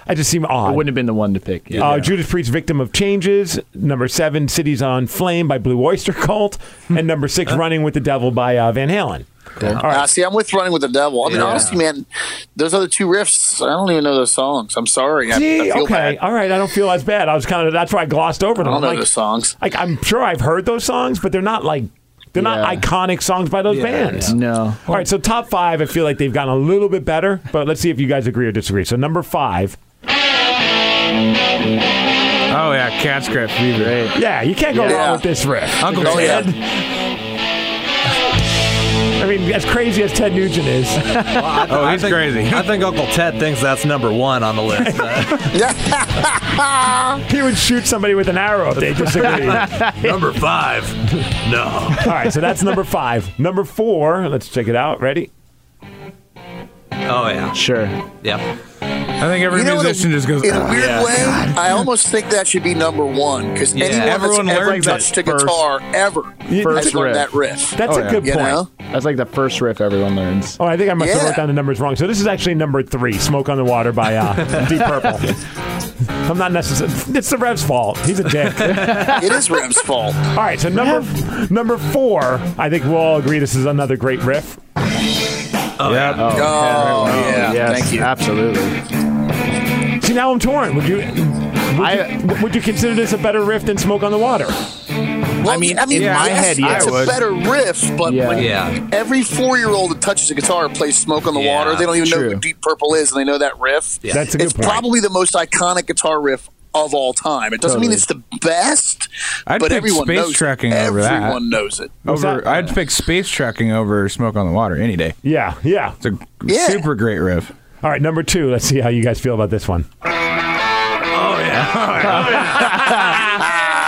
I just seem odd. It wouldn't have been the one to pick. Yeah. Uh, Judas Priest, "Victim of Changes." Number seven, "Cities on Flame" by Blue Oyster Cult, and number six, "Running with the Devil" by uh, Van Halen. Uh, see, I'm with Running with the Devil. I mean, Yeah. honestly, man, those other two riffs, I don't even know those songs. I'm sorry. I, I feel okay, bad. all right. I don't feel as bad. I was kind of that's why I glossed over I them. don't I'm know like, those songs. like I'm sure I've heard those songs, but they're not like they're not iconic songs by those Yeah, bands. No. All right, so top five, I feel like they've gotten a little bit better, but let's see if you guys agree or disagree. So number five, Oh yeah, cat scratch fever. Yeah, you can't go Yeah. wrong with this riff. Uncle Oh, yeah. Ted. I mean, as crazy as Ted Nugent is, Oh, he's crazy. I think Uncle Ted thinks that's number one on the list. he would shoot somebody with an arrow if they disagreed. number five. No. All right, so that's number five. Number four, let's check it out. Ready? Oh yeah. Sure. Yep. I think every You know, in a- musician just goes. In a "Ah." weird way, I almost think that should be number one because Yeah. anyone Everyone that's ever learns touched a it first. guitar ever First has learned riff. that riff. That's Oh, a yeah. good you point. know? That's like the first riff everyone learns. Oh, I think I must have Yeah. wrote down the numbers wrong. So this is actually number three, "Smoke on the Water" by uh, Deep Purple. I'm not necessarily. It's the Rev's fault. He's a dick. It is Rev's fault. All right, so number number four, I think we'll all agree this is another great riff. Oh, yeah. Oh, oh yeah. Oh, yes, Thank you. Absolutely. See, now I'm torn. Would you would, I- you, would you consider this a better riff than "Smoke on the Water"? Well, I mean, I mean, in my yes, head, yeah, it's I a would. better riff, but Yeah. when Yeah. every four-year-old that touches a guitar plays "Smoke on the Yeah, Water," they don't even know true. who Deep Purple is, and they know that riff. Yeah. That's a good it's point. probably the most iconic guitar riff of all time. It doesn't mean it's the best, I'd but pick everyone Space knows Truckin' it. over that. Everyone knows it. Over, that? I'd pick Space Truckin' over smoke on the water any day. yeah, yeah. It's a Yeah. super great riff. All right, number two. Let's see how you guys feel about this one. Oh yeah.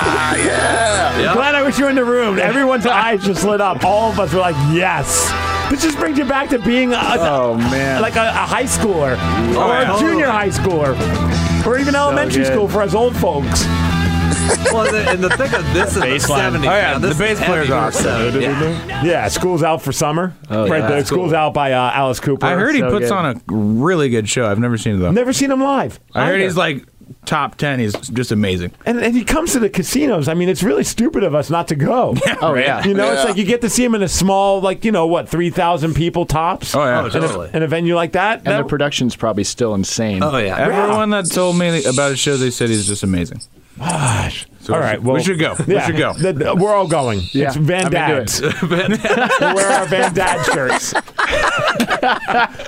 Oh, yeah. Glad I wish you in the room. Everyone's eyes just lit up. All of us were like, yes. This just brings you back to being a, Oh man. like a, a high schooler oh, or a junior high schooler or even elementary good. school for us old folks. Well, the, and the thing of this is the 70s. Oh, yeah, man. the bass player's heavy. awesome. Yeah. Yeah, School's Out for Summer. Oh, right, yeah. the School's Out by uh, Alice Cooper. I heard he So puts good. on a really good show. I've never seen it though. Never seen him live. I heard he's like top ten. is just amazing. and, and he comes to the casinos. I mean, it's really stupid of us not to go. oh yeah. You know, it's like you get to see him in a small, like you know, what three thousand people tops. Oh yeah. Oh, totally. in a venue like that. and that the production's probably still insane. Oh yeah. Everyone that told me about his show, they said he's just amazing. gosh. So all we right, should- well, we should go. We should go. the- the- we're all going. Yeah, it's Van I'm Dad's. we'll wear our Van Dad shirts.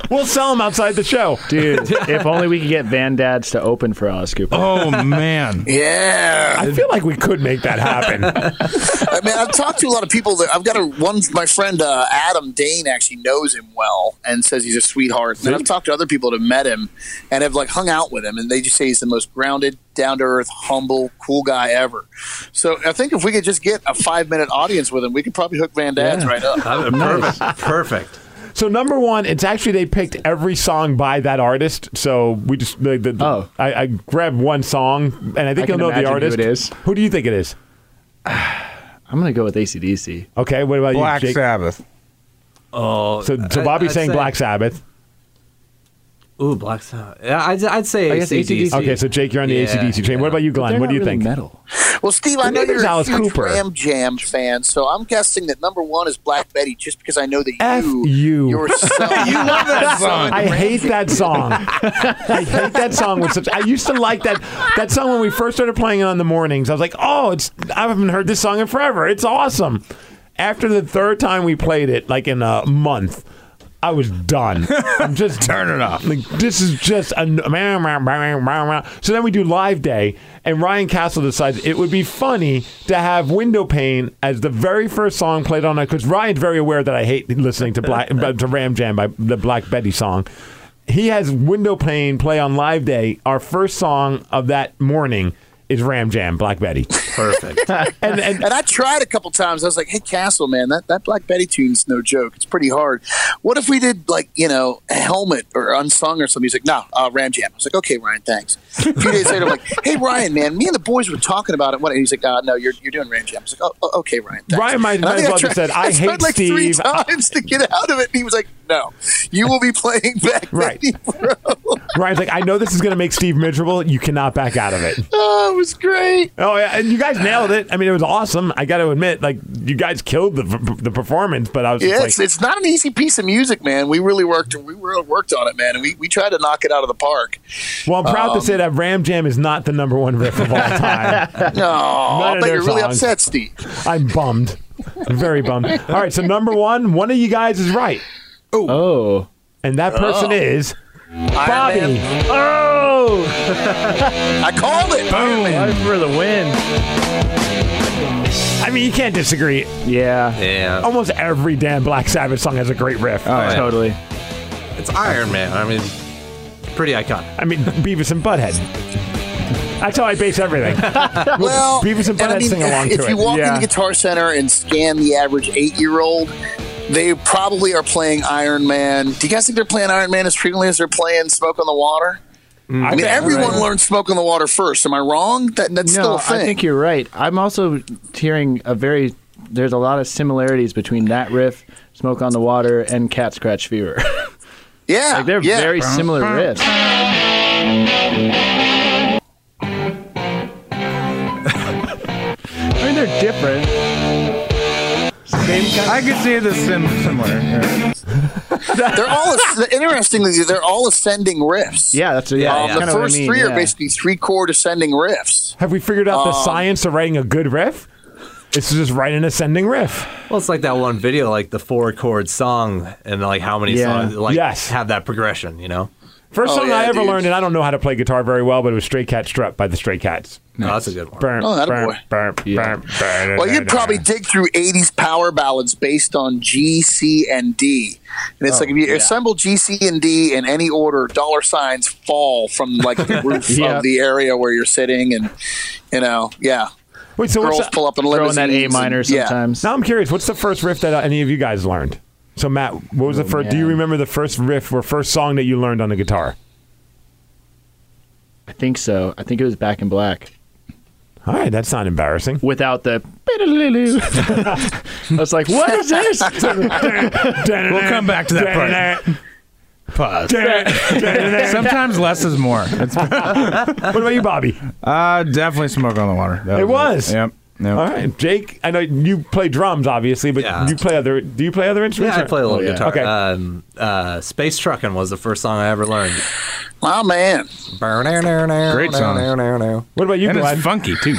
we'll sell them outside the show. Dude, if only we could get Van Dads to open for Alice Cooper. Oh man. Yeah. I feel like we could make that happen. I mean, I've talked to a lot of people. That I've got a one. My friend uh, Adam Dane actually knows him well and says he's a sweetheart. And I've talked to other people that have met him and have like hung out with him, and they just say he's the most grounded, down to earth, humble, cool guy ever. So I think if we could just get a five minute audience with him, we could probably hook Van Dad's right up. Perfect. Perfect. So number one, it's actually they picked every song by that artist. So we just the, the, the- Oh. I, I grabbed one song, and I think I you'll can know the imagine who artist. it is. Who do you think it is? I'm gonna go with ACDC. Okay, what about Black you, Jake? Sabbath. Oh. So, so I- Bobby's I'd saying say- Black Sabbath. Ooh, Black Sabbath. Yeah, I'd, I'd say I guess AC/DC. AC/DC. Okay, so Jake, you're on the Yeah, ACDC train. yeah. What about you, Glenn? What do you really think? Metal. Well, Steve, I know Maybe you're it's a Alice huge Cooper. Ram Jam fan, so I'm guessing that number one is Black Betty, just because I know that F you, you. you're so, you love that song. I hate that song. I hate that song with such. I used to like that that song when we first started playing it on the mornings. I was like, oh, it's. I haven't heard this song in forever. It's awesome. After the third time we played it, like in a month, I was done. I'm just Turn it off. like this is just a so then we do live day and ryan castle decides it would be funny to have window pane as the very first song played on it because ryan's very aware that i hate listening to black uh, to ram jam by the black betty song he has window pane play on live day our first song of that morning is ram jam black betty Perfect. and, and And I tried a couple times. I was like, "Hey, Castle, man, that, that Black Betty tune's no joke. It's pretty hard. What if we did like you know a helmet or unsung or something?" He's like, "No, uh, Ram Jam." I was like, "Okay, Ryan, thanks." A few days later, I'm like, "Hey, Ryan, man, me and the boys were talking about it." What? And he's like, uh, "No, you're you're doing Ram Jam." I was like, "Oh, oh, okay, Ryan." Thanks. Ryan might- And I might think as well have said, "I tried hate like three times to get out of it. And he was like, "No, you will be playing Black Right. Betty, bro." Ryan's like, I know this is going to make Steve miserable. You cannot back out of it. Oh, it was great. Oh yeah, and you guys nailed it. I mean, it was awesome. I got to admit, like you guys killed the the performance. But I was Yeah, just it's, like, it's not an easy piece of music, man. We really worked. We really worked on it, man, and we, we tried to knock it out of the park. well, I'm proud um, to say that Ram Jam is not the number one riff of all time. No, I of bet you're really upset, Steve. I'm bummed, I'm very bummed. All right, so number one, one of you guys is right, Oh. and that person is Bobby. Oh! I called it. Life for the win. I mean, you can't disagree. Yeah. Yeah, Almost every damn Black Sabbath song has a great riff. Oh, yeah. Totally. it's Iron Man. I mean, pretty iconic. I mean, Beavis and Butthead. That's how I base everything. Well, Beavis and and I Butthead mean, sing along if to you it. walk Yeah. into Guitar Center and scan the average eight-year-old, they probably are playing Iron Man. Do you guys think they're playing Iron Man as frequently as they're playing Smoke on the Water? Mm. I mean, everyone right. learned Smoke on the Water first. Am I wrong? That, that's still a thing. I think you're right. I'm also hearing a very. There's a lot of similarities between that riff, "Smoke on the Water," and "Cat Scratch Fever." yeah, like they're yeah. very similar riffs. I could see this sim- similar. They're all interestingly, they're all ascending riffs. Yeah, that's yeah. Um, that's the kinda what I first mean, three are basically three chord ascending riffs. Have we figured out the Um, science of writing a good riff? It's just write an ascending riff. Well, it's like that one video, like the four chord song, and like how many Yeah. songs like Yes. have that progression. You know, First Oh, song yeah, I ever dude. learned, and I don't know how to play guitar very well, but it was Stray Cat Strut by the Stray Cats. no, that's a good one. Burn, Oh, that a burn, boy. burn, Yeah. burn, burn, Well, you'd probably dig through 80s power ballads based on G, C, and D. And it's like if you assemble G, C, and D in any order, dollar signs fall from like the roof Yeah. of the area where you're sitting. And, you know, yeah. Wait, so Girls what's the, pull up in Throw in limousines. that A minor and- yeah. sometimes. now I'm curious. What's the first riff that uh, any of you guys learned? So Matt, what was the first? Do you remember the first riff or first song that you learned on the guitar? I think so. I think it was Back in Black All right, that's not embarrassing. without the. I was like, what is this? we'll come back to that part. Pause. Sometimes less is more. what about you, Bobby? uh, definitely smoke on the water. That It was? Yep. Yep. All right, Jake. I know you play drums, obviously, but Yeah. you play other. Do you play other instruments? Yeah, I play a little Oh, yeah. guitar. Okay. Um, uh, Space Truckin' was the first song I ever learned. My man. Great song. What about you, And Glenn? it's funky too.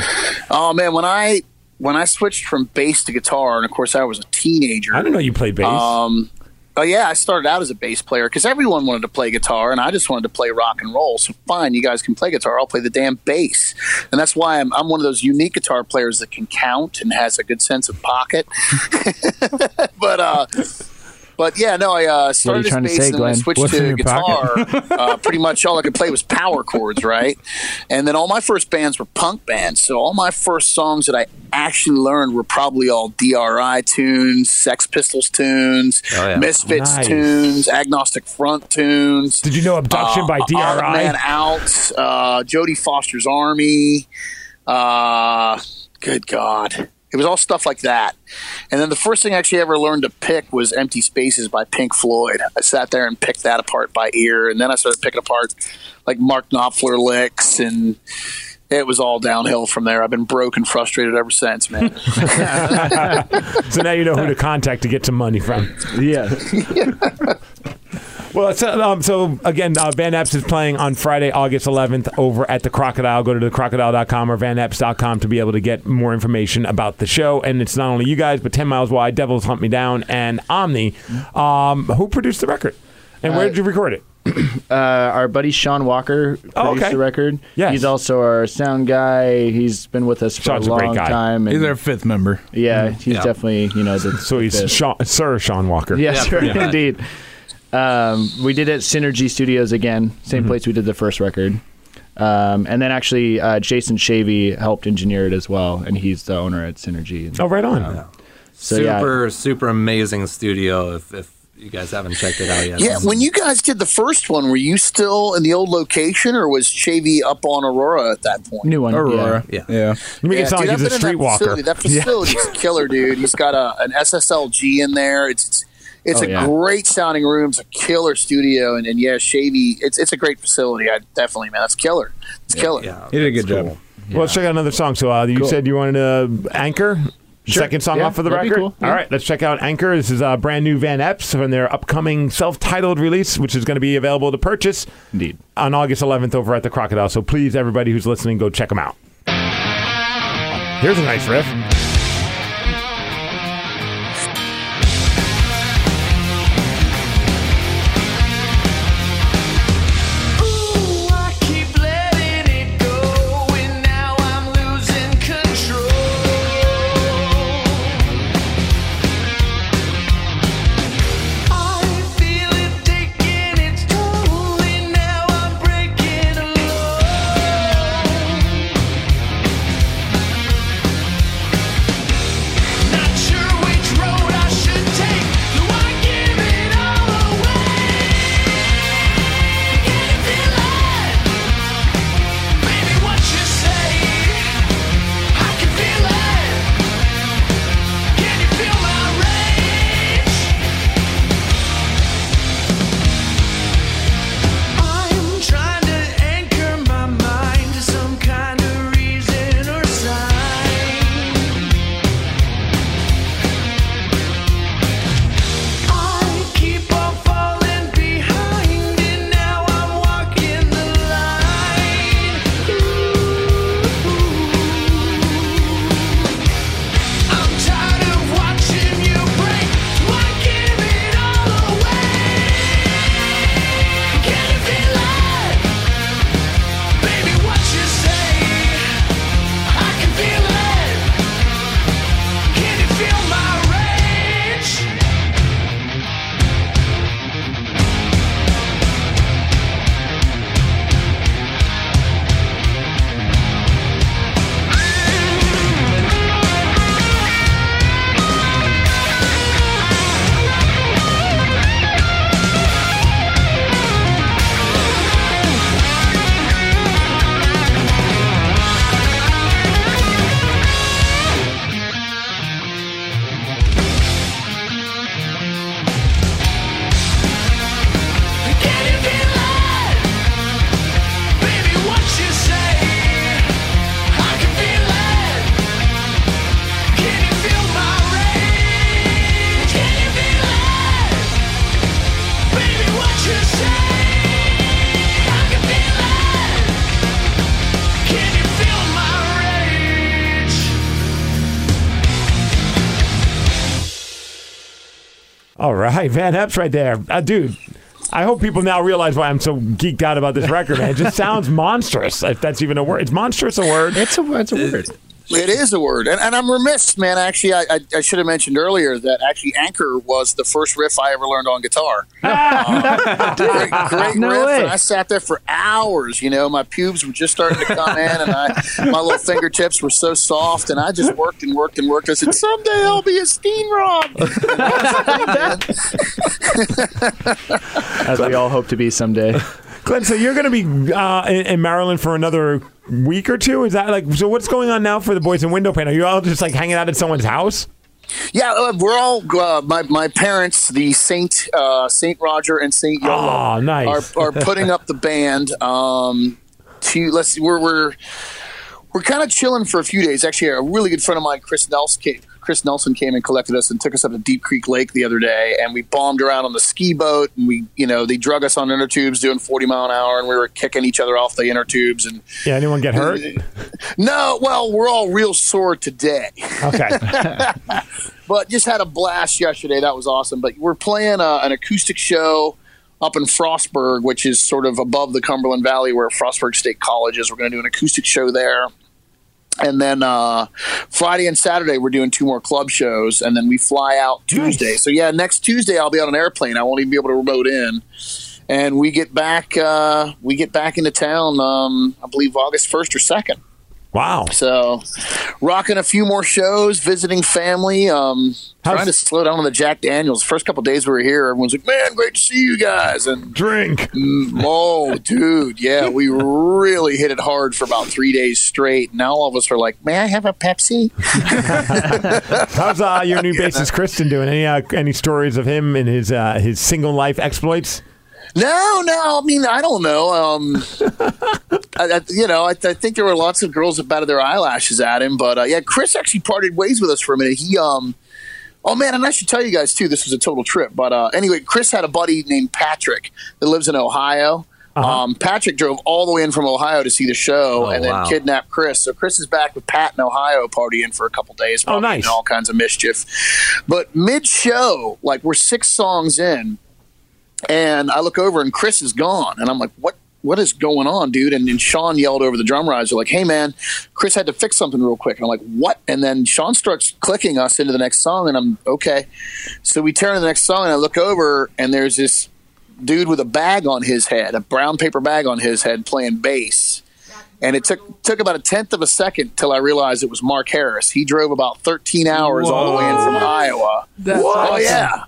Oh, man. When I. When I switched from bass to guitar, and of course I was a teenager. I didn't know you played bass. Um, oh yeah, I started out as a bass player because everyone wanted to play guitar, and I just wanted to play rock and roll. So fine, you guys can play guitar. I'll play the damn bass, and that's why I'm, I'm one of those unique guitar players that can count and has a good sense of pocket. but uh, but yeah, no, I uh, started as bass and then I switched What's to guitar. uh, pretty much all I could play was power chords, right? And then all my first bands were punk bands. So all my first songs that I actually learned were probably all DRI tunes, Sex Pistols tunes, Oh, yeah. Misfits Nice. tunes, Agnostic Front tunes. Did you know Abduction by uh, DRI? Odd Man Out, uh, Jodie Foster's Army. Uh, good God. It was all stuff like that. And then the first thing I actually ever learned to pick was Empty Spaces by Pink Floyd. I sat there and picked that apart by ear. And then I started picking apart like Mark Knopfler licks. And it was all downhill from there. I've been broke and frustrated ever since, man. so now you know who to contact to get some money from. yeah. Well, it's, uh, um, so again, uh, Van Eps is playing on Friday, August 11th over at the Crocodile. Go to thecrocodile.com or vaneps.com to be able to get more information about the show. And it's not only you guys, but 10 Miles Wide, Devils Hunt Me Down, and Omni. Um, who produced the record? And where did you record it? Uh, our buddy Sean Walker produced Oh, okay. the record. Yes. He's also our sound guy. He's been with us for Sean's a a great long guy. time. and- He's our fifth member. yeah, he's Yeah. definitely you know the. So he's the- Sean, Sir Sean Walker. Yes, Yeah, right, pretty much. indeed. Um, we did it at Synergy Studios again, same Mm-hmm. place we did the first record. Um, and then actually, uh, Jason Shavy helped engineer it as well, and he's the owner at Synergy. And Oh, right on. So, yeah. super, super amazing studio. If, if you guys haven't checked it out yet, yeah, when you guys did the first one, were you still in the old location or was Chavy up on Aurora at that point? New one, yeah. Aurora. Yeah. Yeah. You make it Yeah, sound dude, like he's a been in that facility. That facility's killer, dude. He's got a, an SSLG in there. It's, it's It's Oh, a yeah. great sounding room. It's a killer studio, and, and yeah, Shavy. It's it's a great facility. I definitely, man, that's killer. It's killer. Yeah, He did a good that's job. cool. Well, let's check out another song. So uh, you Cool. said you wanted to anchor. Second song Yeah, off of the record. cool. Yeah. All right, let's check out Anchor. This is a brand new Van Eps from their upcoming self-titled release, which is going to be available to purchase Indeed. on August 11th over at the Crocodile. So please, everybody who's listening, go check them out. Here's a nice riff. All right, Van Eps right there. Uh, dude, I hope people now realize why I'm so geeked out about this record, man. It just sounds monstrous, if that's even a word. It's monstrous a word? It's a it's a word. It is a word, and, and I'm remiss, man. Actually, I, I, I should have mentioned earlier that actually Anchor was the first riff I ever learned on guitar. Uh, great, great No riff, way. and I sat there for hours. You know, my pubes were just starting to come in, and I my little fingertips were so soft, and I just worked and worked and worked. I said, someday I'll be a steam rod. As we all hope to be someday. Clint, so you're going to be uh, in, in Maryland for another week or two? Is that like, so what's going on now for the boys in Window Pane? Are you all just like hanging out at someone's house? Yeah, uh, we're all uh, my my parents, the Saint uh, Saint Roger and Saint Yolo, Oh, nice. are, are putting up the band. Um, to let's see, we're we're we're kind of chilling for a few days. Actually, a really good friend of mine, Chris Nelson, came, Chris Nelson came and collected us and took us up to Deep Creek Lake the other day, and we bombed around on the ski boat. And we, you know, they drug us on inner tubes doing forty mile an hour, and we were kicking each other off the inner tubes. And Yeah, anyone get hurt? no, well, we're all real sore today. Okay. but just had a blast yesterday. That was awesome. But we're playing uh an acoustic show up in Frostburg, which is sort of above the Cumberland Valley where Frostburg State College is. We're going to do an acoustic show there. And then uh, Friday and Saturday, we're doing two more club shows. And then we fly out Tuesday. So, yeah, next Tuesday, I'll be on an airplane. I won't even be able to remote in. And we get back, uh, we get back into town, um, I believe August 1st or 2nd. Wow. So, rocking a few more shows, visiting family. Um, How's- trying to slow down on the Jack Daniels. First couple days we were here, everyone's like, "Man, great to see you guys!" And Drink. oh, dude, yeah, we really hit it hard for about three days straight. Now all of us are like, "May I have a Pepsi?" How's uh, your new bassist Kristen doing? Any uh, any stories of him and his uh, his single life exploits? No, no. I mean, I don't know. Um, I, I, you know, I, I think there were lots of girls that batted their eyelashes at him, but uh, yeah, Chris actually parted ways with us for a minute. He, um, oh man, and I should tell you guys too. This was a total trip, but uh, anyway, Chris had a buddy named Patrick that lives in Ohio. Um, Patrick drove all the way in from Ohio to see the show, Oh, and then wow. kidnapped Chris. So Chris is back with Pat in Ohio, partying for a couple days. Oh, nice. doing all kinds of mischief. But mid-show, like we're six songs in, and I look over and Chris is gone, and I'm like, "What? What is going on, dude?" And then Sean yelled over the drum riser, like, "Hey, man, Chris had to fix something real quick." And I'm like, "What?" And then Sean starts clicking us into the next song, and I'm okay. So we turn to the next song, and I look over, and there's this dude with a bag on his head, a brown paper bag on his head, playing bass. And it took took about a tenth of a second till I realized it was Mark Harris. He drove about 13 hours all the way in from Iowa. Oh yeah.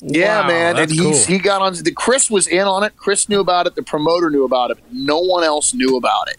Yeah, Wow, man, and he, cool. he got on. The Chris was in on it. Chris knew about it. The promoter knew about it. No one else knew about it.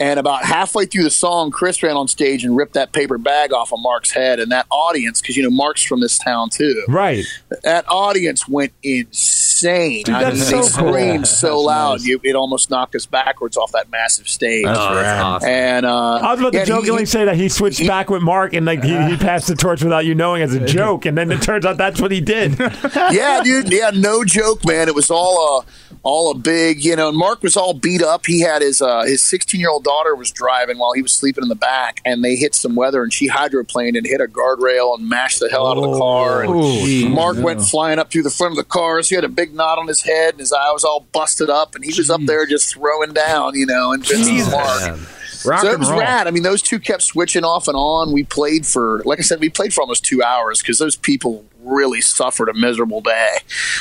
And about halfway through the song, Chris ran on stage and ripped that paper bag off of Mark's head. And that audience, because you know Mark's from this town too, Right. that audience went insane. I that's mean, so they cool. screamed so loud, you, it almost knocked us backwards off that massive stage. Oh, that's awesome. and uh, I was about to yeah, he- jokingly he- say that he switched back with Mark and like he, he passed the torch without you knowing as a joke, and then it turns out that's what he did. yeah, dude. Yeah, no joke, man. It was all a all a big, you know. And Mark was all beat up. He had his uh, his 16 year old daughter was driving while he was sleeping in the back, and they hit some weather, and she hydroplaned and hit a guardrail and mashed the hell out of the car. And oh, Mark went flying up through the front of the car. So he had a big knot on his head, and his eye was all busted up, and he was up there just throwing down, you know. And Vince and Mark. Rock so it was roll. rad. I mean, those two kept switching off and on. We played for, like I said, we played for almost two hours because those people really suffered a miserable day.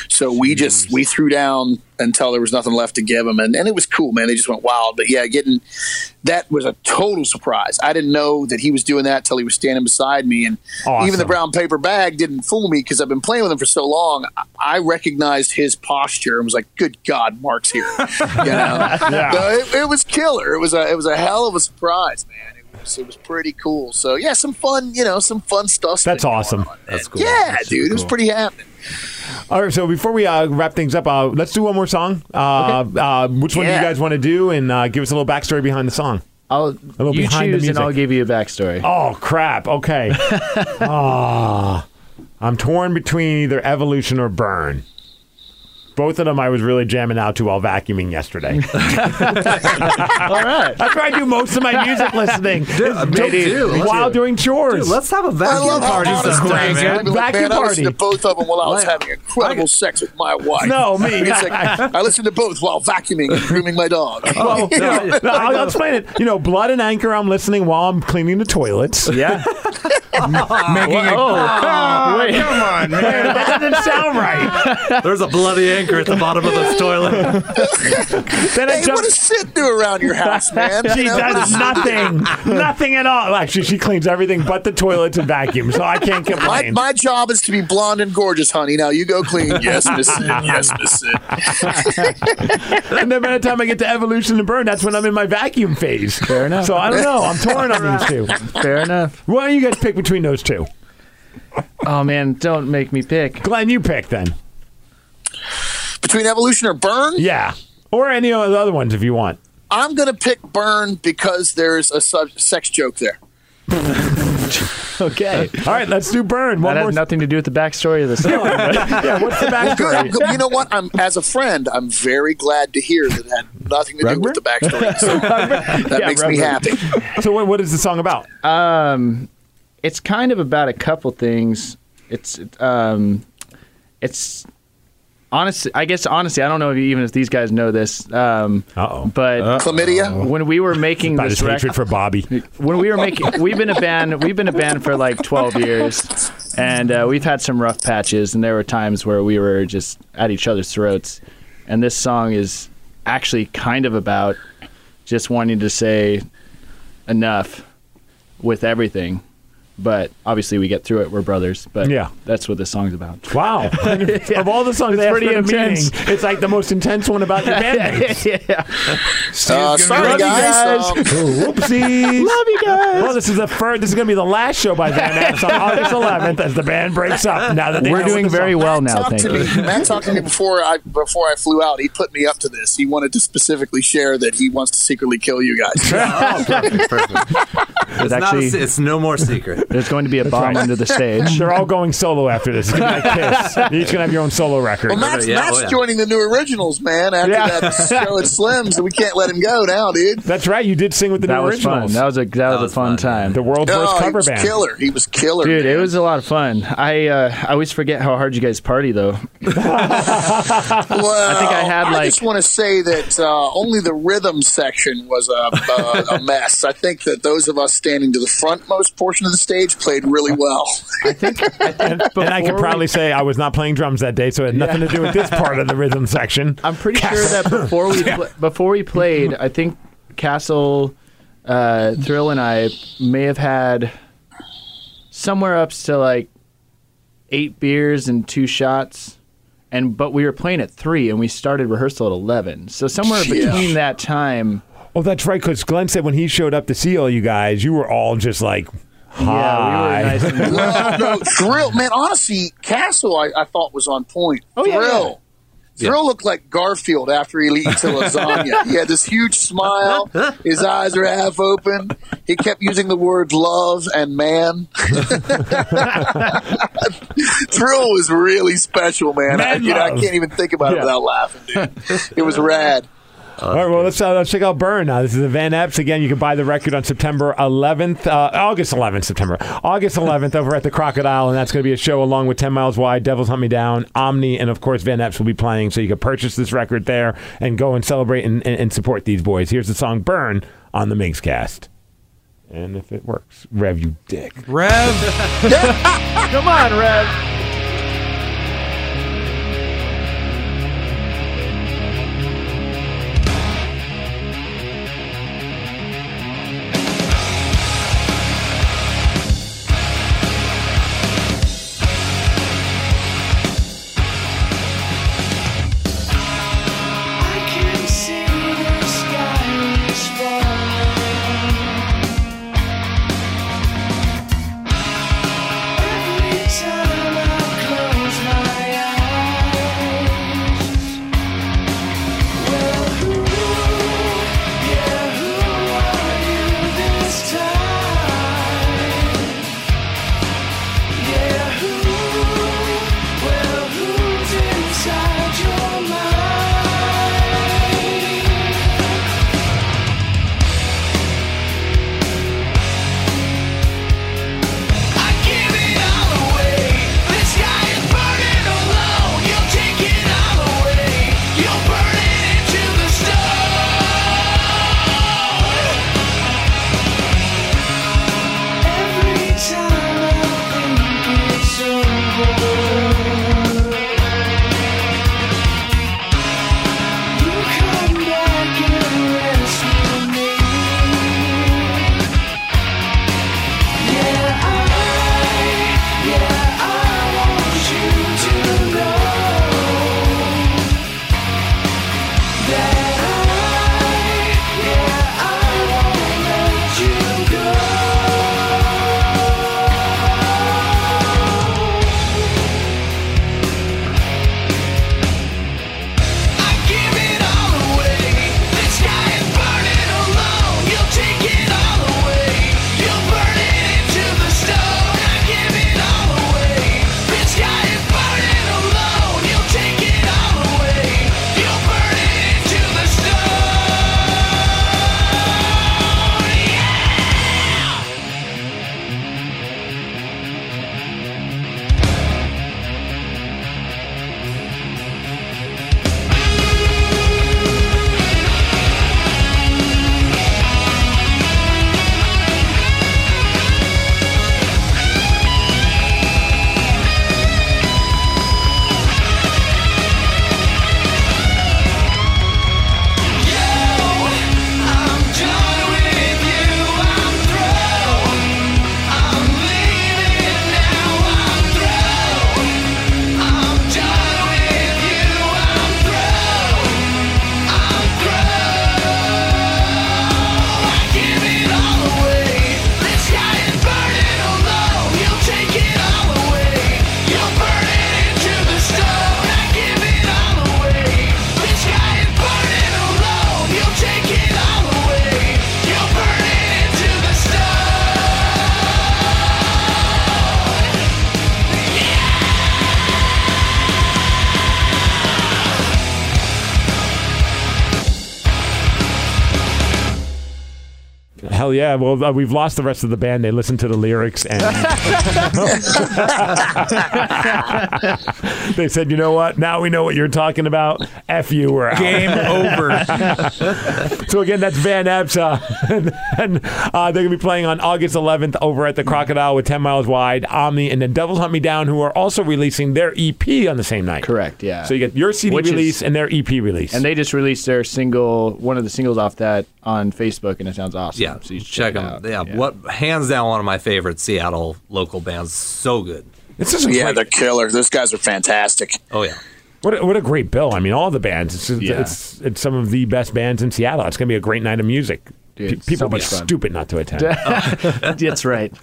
So we just we threw down until there was nothing left to give them, and, and it was cool, man. They just went wild. But yeah, getting that was a total surprise. I didn't know that he was doing that till he was standing beside me, and Awesome. even the brown paper bag didn't fool me because I've been playing with him for so long. I- recognized his posture and was like, "Good God, Mark's here!" You know, No, it, it was killer. It was a it was a hell of a surprise, man. It was it was pretty cool. So yeah, some fun, you know, some fun stuff. That's awesome. That's cool. Yeah, That's dude, super it was pretty happening. All right, so before we uh, wrap things up, uh, let's do one more song. Uh, uh, which one do you guys want to do, and uh, give us a little backstory behind the song? I'll little you behind the choose and. I'll give you a backstory. Oh crap! Okay. Ah, I'm torn between either Evolution or Burn. Both of them I was really jamming out to while vacuuming yesterday. All right. That's where I do most of my music listening. Dude, Dude, dude, while doing chores. Dude, let's have a vacuum love party honest sometime, man. I'd be like, Vacuum man, I listened to party. both of them while I was having incredible sex with my wife. No, me. It's like, I listened to both while vacuuming and grooming my dog. Well, you know, no, I'll, I'll explain it. You know, Blood and Anchor. I'm listening while I'm cleaning the toilets. Yeah. Making a, Oh, wait. come on, man. that doesn't sound right. There's a bloody anchor at the bottom of this toilet. Then I Hey, jump. what does Sid do around your house, man? She You know, does nothing, nothing at all. Actually, she cleans everything but the toilets and vacuums, so I can't My, complain. my job is to be blonde and gorgeous, honey. Now you go clean. Yes, Miss Sid. Yes, Miss Sid. and then by the time I get to evolution and burn, that's when I'm in my vacuum phase. Fair enough. So I don't know. I'm torn on these two. Fair enough. Why don't you guys pick between those two? Oh man, don't make me pick. Glenn, you pick then. Between evolution or burn, Yeah, or any of the other ones if you want. I'm going to pick burn because there's a sub- sex joke there. Okay. All right, let's do burn. One That more. has nothing to do with the backstory of the song. yeah, what's the Good. backstory? Good. You know what? I'm as a friend, I'm very glad to hear that it had nothing to do with the backstory. So that Yeah, makes me happy. So what, what is the song about? Um, it's kind of about a couple things. It's um, it's honestly, I guess honestly, I don't know if even if these guys know this. Um, Uh-oh. but Chlamydia. when we were making About this his record, hatred for Bobby. when we were making, we've been a band. We've been a band for like twelve years, and uh, we've had some rough patches. And there were times where we were just at each other's throats. And this song is actually kind of about just wanting to say, enough with everything. But obviously, we get through it. We're brothers. But Yeah. that's what this song's about. Wow. of all the songs It's pretty for meaning, intense. it's like the most intense one about your bandmates. yeah. Uh, sorry, Love you guys. guys. Um, Whoopsies. Love you guys. Well, this is the first. This is going to be the last show by Van Ness on August 11th as the band breaks up. Now that they We're know doing the very song- well Matt now. talked Thank to you. me. Matt talked to me before I before I flew out. He put me up to this. He wanted to specifically share that he wants to secretly kill you guys. Oh, perfect, perfect. It's, It's not a actually it's no more secret. There's going to be a bomb under the stage. They're all going solo after this. It's gonna be like Kiss. You're each going to have your own solo record. Well, Matt's, Yeah, Matt's oh, yeah. joining the new originals, man. After Yeah. that show at Slim's, and we can't let him go now, dude. That's right. You did sing with the That new was fun. originals. That was a that, was, was a fun, fun, time. the world's worst Oh, he cover was band. killer. He was killer, Dude, it was a lot of fun. I uh, I always forget how hard you guys party though. Well, I think I had, like. I just want to say that uh, only the rhythm section was a, uh, a mess. I think that those of us standing to the frontmost portion of the stage played really well. I think, I think And I could probably we- say I was not playing drums that day, so it had nothing to do with this part of the rhythm section. I'm pretty sure that before we pl- before we played, I think Castle, uh, Thrill, and I may have had somewhere up to like eight beers and two shots. And but we were playing at three, and we started rehearsal at eleven. So somewhere Yeah. between that time, Oh, that's right, because Glenn said when he showed up to see all you guys, you were all just like, yeah, we hi. were nice. And, well, no, Thrill, man, honestly, Castle I, I thought was on point. Oh, yeah, Thrill. Thrill looked like Garfield after he eats a lasagna. he had this huge smile. His eyes are half open. He kept using the words love and man. Thrill was really special, man. I, you know, I can't even think about it without laughing, dude. It was rad. All right, well, let's, uh, let's check out Burn now. This is the Van Eps. Again, you can buy the record on September 11th, uh, August 11th, September. August 11th over at the Crocodile, and that's going to be a show along with 10 Miles Wide, Devils Hunt Me Down, Omni, and of course, Van Eps will be playing. So you can purchase this record there and go and celebrate and, and, and support these boys. Here's the song Burn on the MigsCast. And if it works, Rev, you dick. Rev. come on, Rev. Yeah! Well, uh, we've lost the rest of the band. They listen to the lyrics and they said, "You know what? Now we know what you're talking about. F you, we're out." Game over. So again, that's Van Eps, uh, and, and, uh, they're gonna be playing on August 11th over at the Crocodile with 10 Miles Wide, Omni, and then Devils Hunt Me Down, who are also releasing their EP on the same night. Correct. Yeah. So you get your CD Which is- release and their EP release. and they just released their single, one of the singles off that on Facebook, and it sounds awesome. Yeah, so you should check them. out. Yeah, what hands down one of my favorite Seattle local bands. So good. it's just a Yeah, great, they're killer. Those guys are fantastic. Oh yeah. what, a, what a great bill. I mean, all the bands. It's, it's, Yeah. it's, it's some of the best bands in Seattle. It's gonna be a great night of music. Dude, Pe- it's People so would be fun. stupid not to attend. That's right.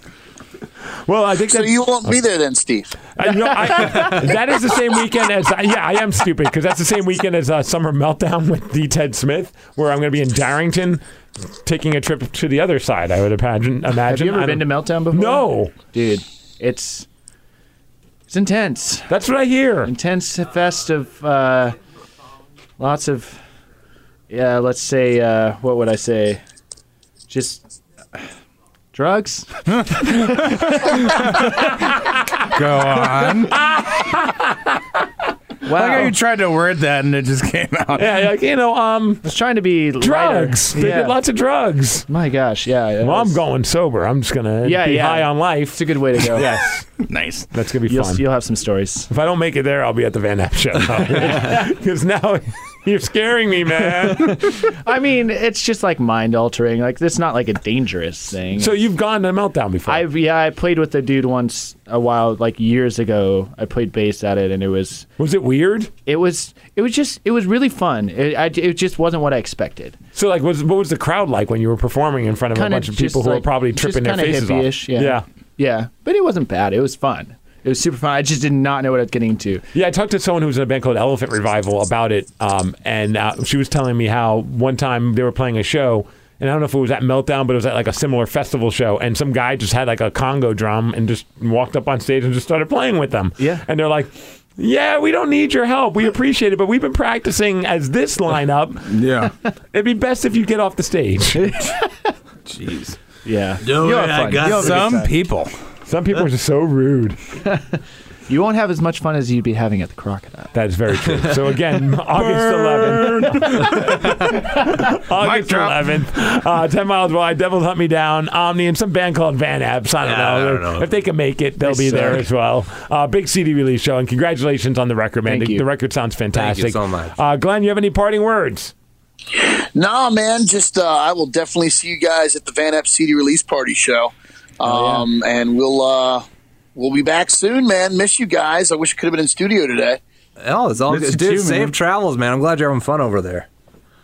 Well, I think So that you won't be there then, Steve. Uh, you know, I, that is the same weekend as yeah, I am stupid because that's the same weekend as uh, Summer Meltdown with D. Ted Smith, where I'm going to be in Darrington, taking a trip to the other side. I would imagine. Imagine. Have you ever been to Meltdown before? No, dude. It's it's intense. that's what I hear. Intense fest of uh, lots of yeah. Let's say uh, what would I say? Just uh, drugs. Go on. Wow. Like how you tried to word that and it just came out. Yeah, like you know, um, I was trying to be drugs. lighter. They Yeah. did lots of drugs. My gosh, yeah. it Well, I'm was- going sober. I'm just gonna Yeah, be yeah. high on life. It's a good way to go. Yes, Nice. that's gonna be You'll, fun. you'll have some stories. If I don't make it there, I'll be at the Van Eps show. Because now you're scaring me, man. I mean, it's just like mind altering. Like it's not like a dangerous thing. so you've gone to Meltdown before? I yeah, I played with the dude once a while, like years ago. I played bass at it, and it was Was it weird? it was it was just it was really fun. It, I, it just wasn't what I expected. So, like, was, what was the crowd like when you were performing in front of a Kinda bunch of people who were probably tripping their faces hippie-ish, off? yeah. yeah, Yeah, but it wasn't bad. It was fun. It was super fun. I just did not know what I was getting into. Yeah, I talked to someone who was in a band called Elephant Revival about it, um, and uh, she was telling me how one time they were playing a show, and I don't know if it was at Meltdown, but it was at like a similar festival show, and some guy just had like a conga drum and just walked up on stage and just started playing with them. Yeah. and they're like. Yeah, we don't need your help. We appreciate it, but we've been practicing as this lineup. Yeah. It'd be best if you get off the stage. Jeez. Yeah, No, You'll have I got You'll have a good Some people. Some people are just so rude. You won't have as much fun as you'd be having at the Crocodile. That is very true. So again, August 11th. August drop. 11th. Uh, 10 miles wide. Devils Hunt Me Down. Omni and some band called Van Eps. I don't, Yeah, know. I don't know. If they can make it, they'll They be there as well. Uh, big CD release show. And congratulations on the record, man. Thank the, you. the record sounds fantastic. Thank you so much. Uh, Glenn, you have any parting words? Nah, man. Just uh, I will definitely see you guys at the Van Eps CD release party show, um, and we'll uh, we'll be back soon, man. Miss you guys. I wish I could have been in studio today. Oh, it's all Miss good. Dude, too, safe man. travels, man. I'm glad you're having fun over there.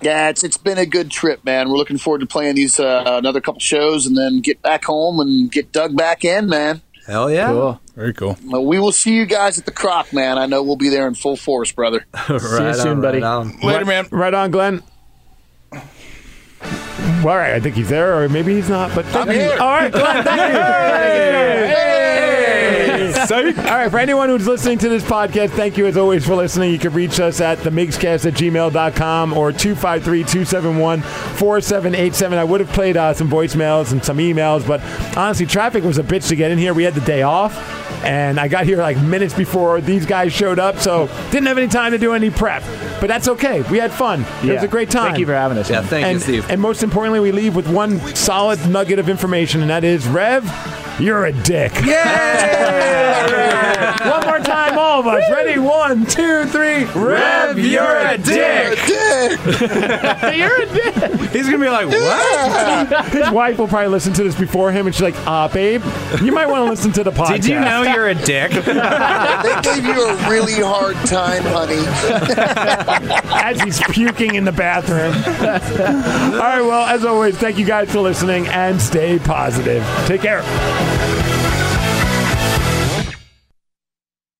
Yeah, it's it's been a good trip, man. We're looking forward to playing these uh, another couple shows and then get back home and get dug back in, man. Hell yeah. Cool. Very cool. Well, we will see you guys at the Croc, man. I know we'll be there in full force, brother. right see you soon, on, buddy. right on. Later, man. Right on, Glenn. Well, all right, I think he's there, or maybe he's not. But I'm here. All right, thank you. Hey! All right, for anyone who's listening to this podcast, thank you as always for listening. You can reach us at themigscast at gmail.com or 253-271-4787. I would have played uh, some voicemails and some emails, but honestly, traffic was a bitch to get in here. We had the day off, and I got here like minutes before these guys showed up, so didn't have any time to do any prep. But that's okay. We had fun. It was a great time. Thank you for having us. Yeah, man. thank and, you, Steve. and most importantly, we leave with one solid nugget of information, and that is Rev, you're a dick. Yeah! One more time, all of us. Ready? One, two, three. Rev, you're a dick. you're a dick. He's gonna be like, what? His wife will probably listen to this before him, and she's like, uh, babe, you might want to listen to the podcast. Did you know you're a dick? They gave you a really hard time, honey. as he's puking in the bathroom. All right, well, as always, thank you guys for listening and stay positive. Take care.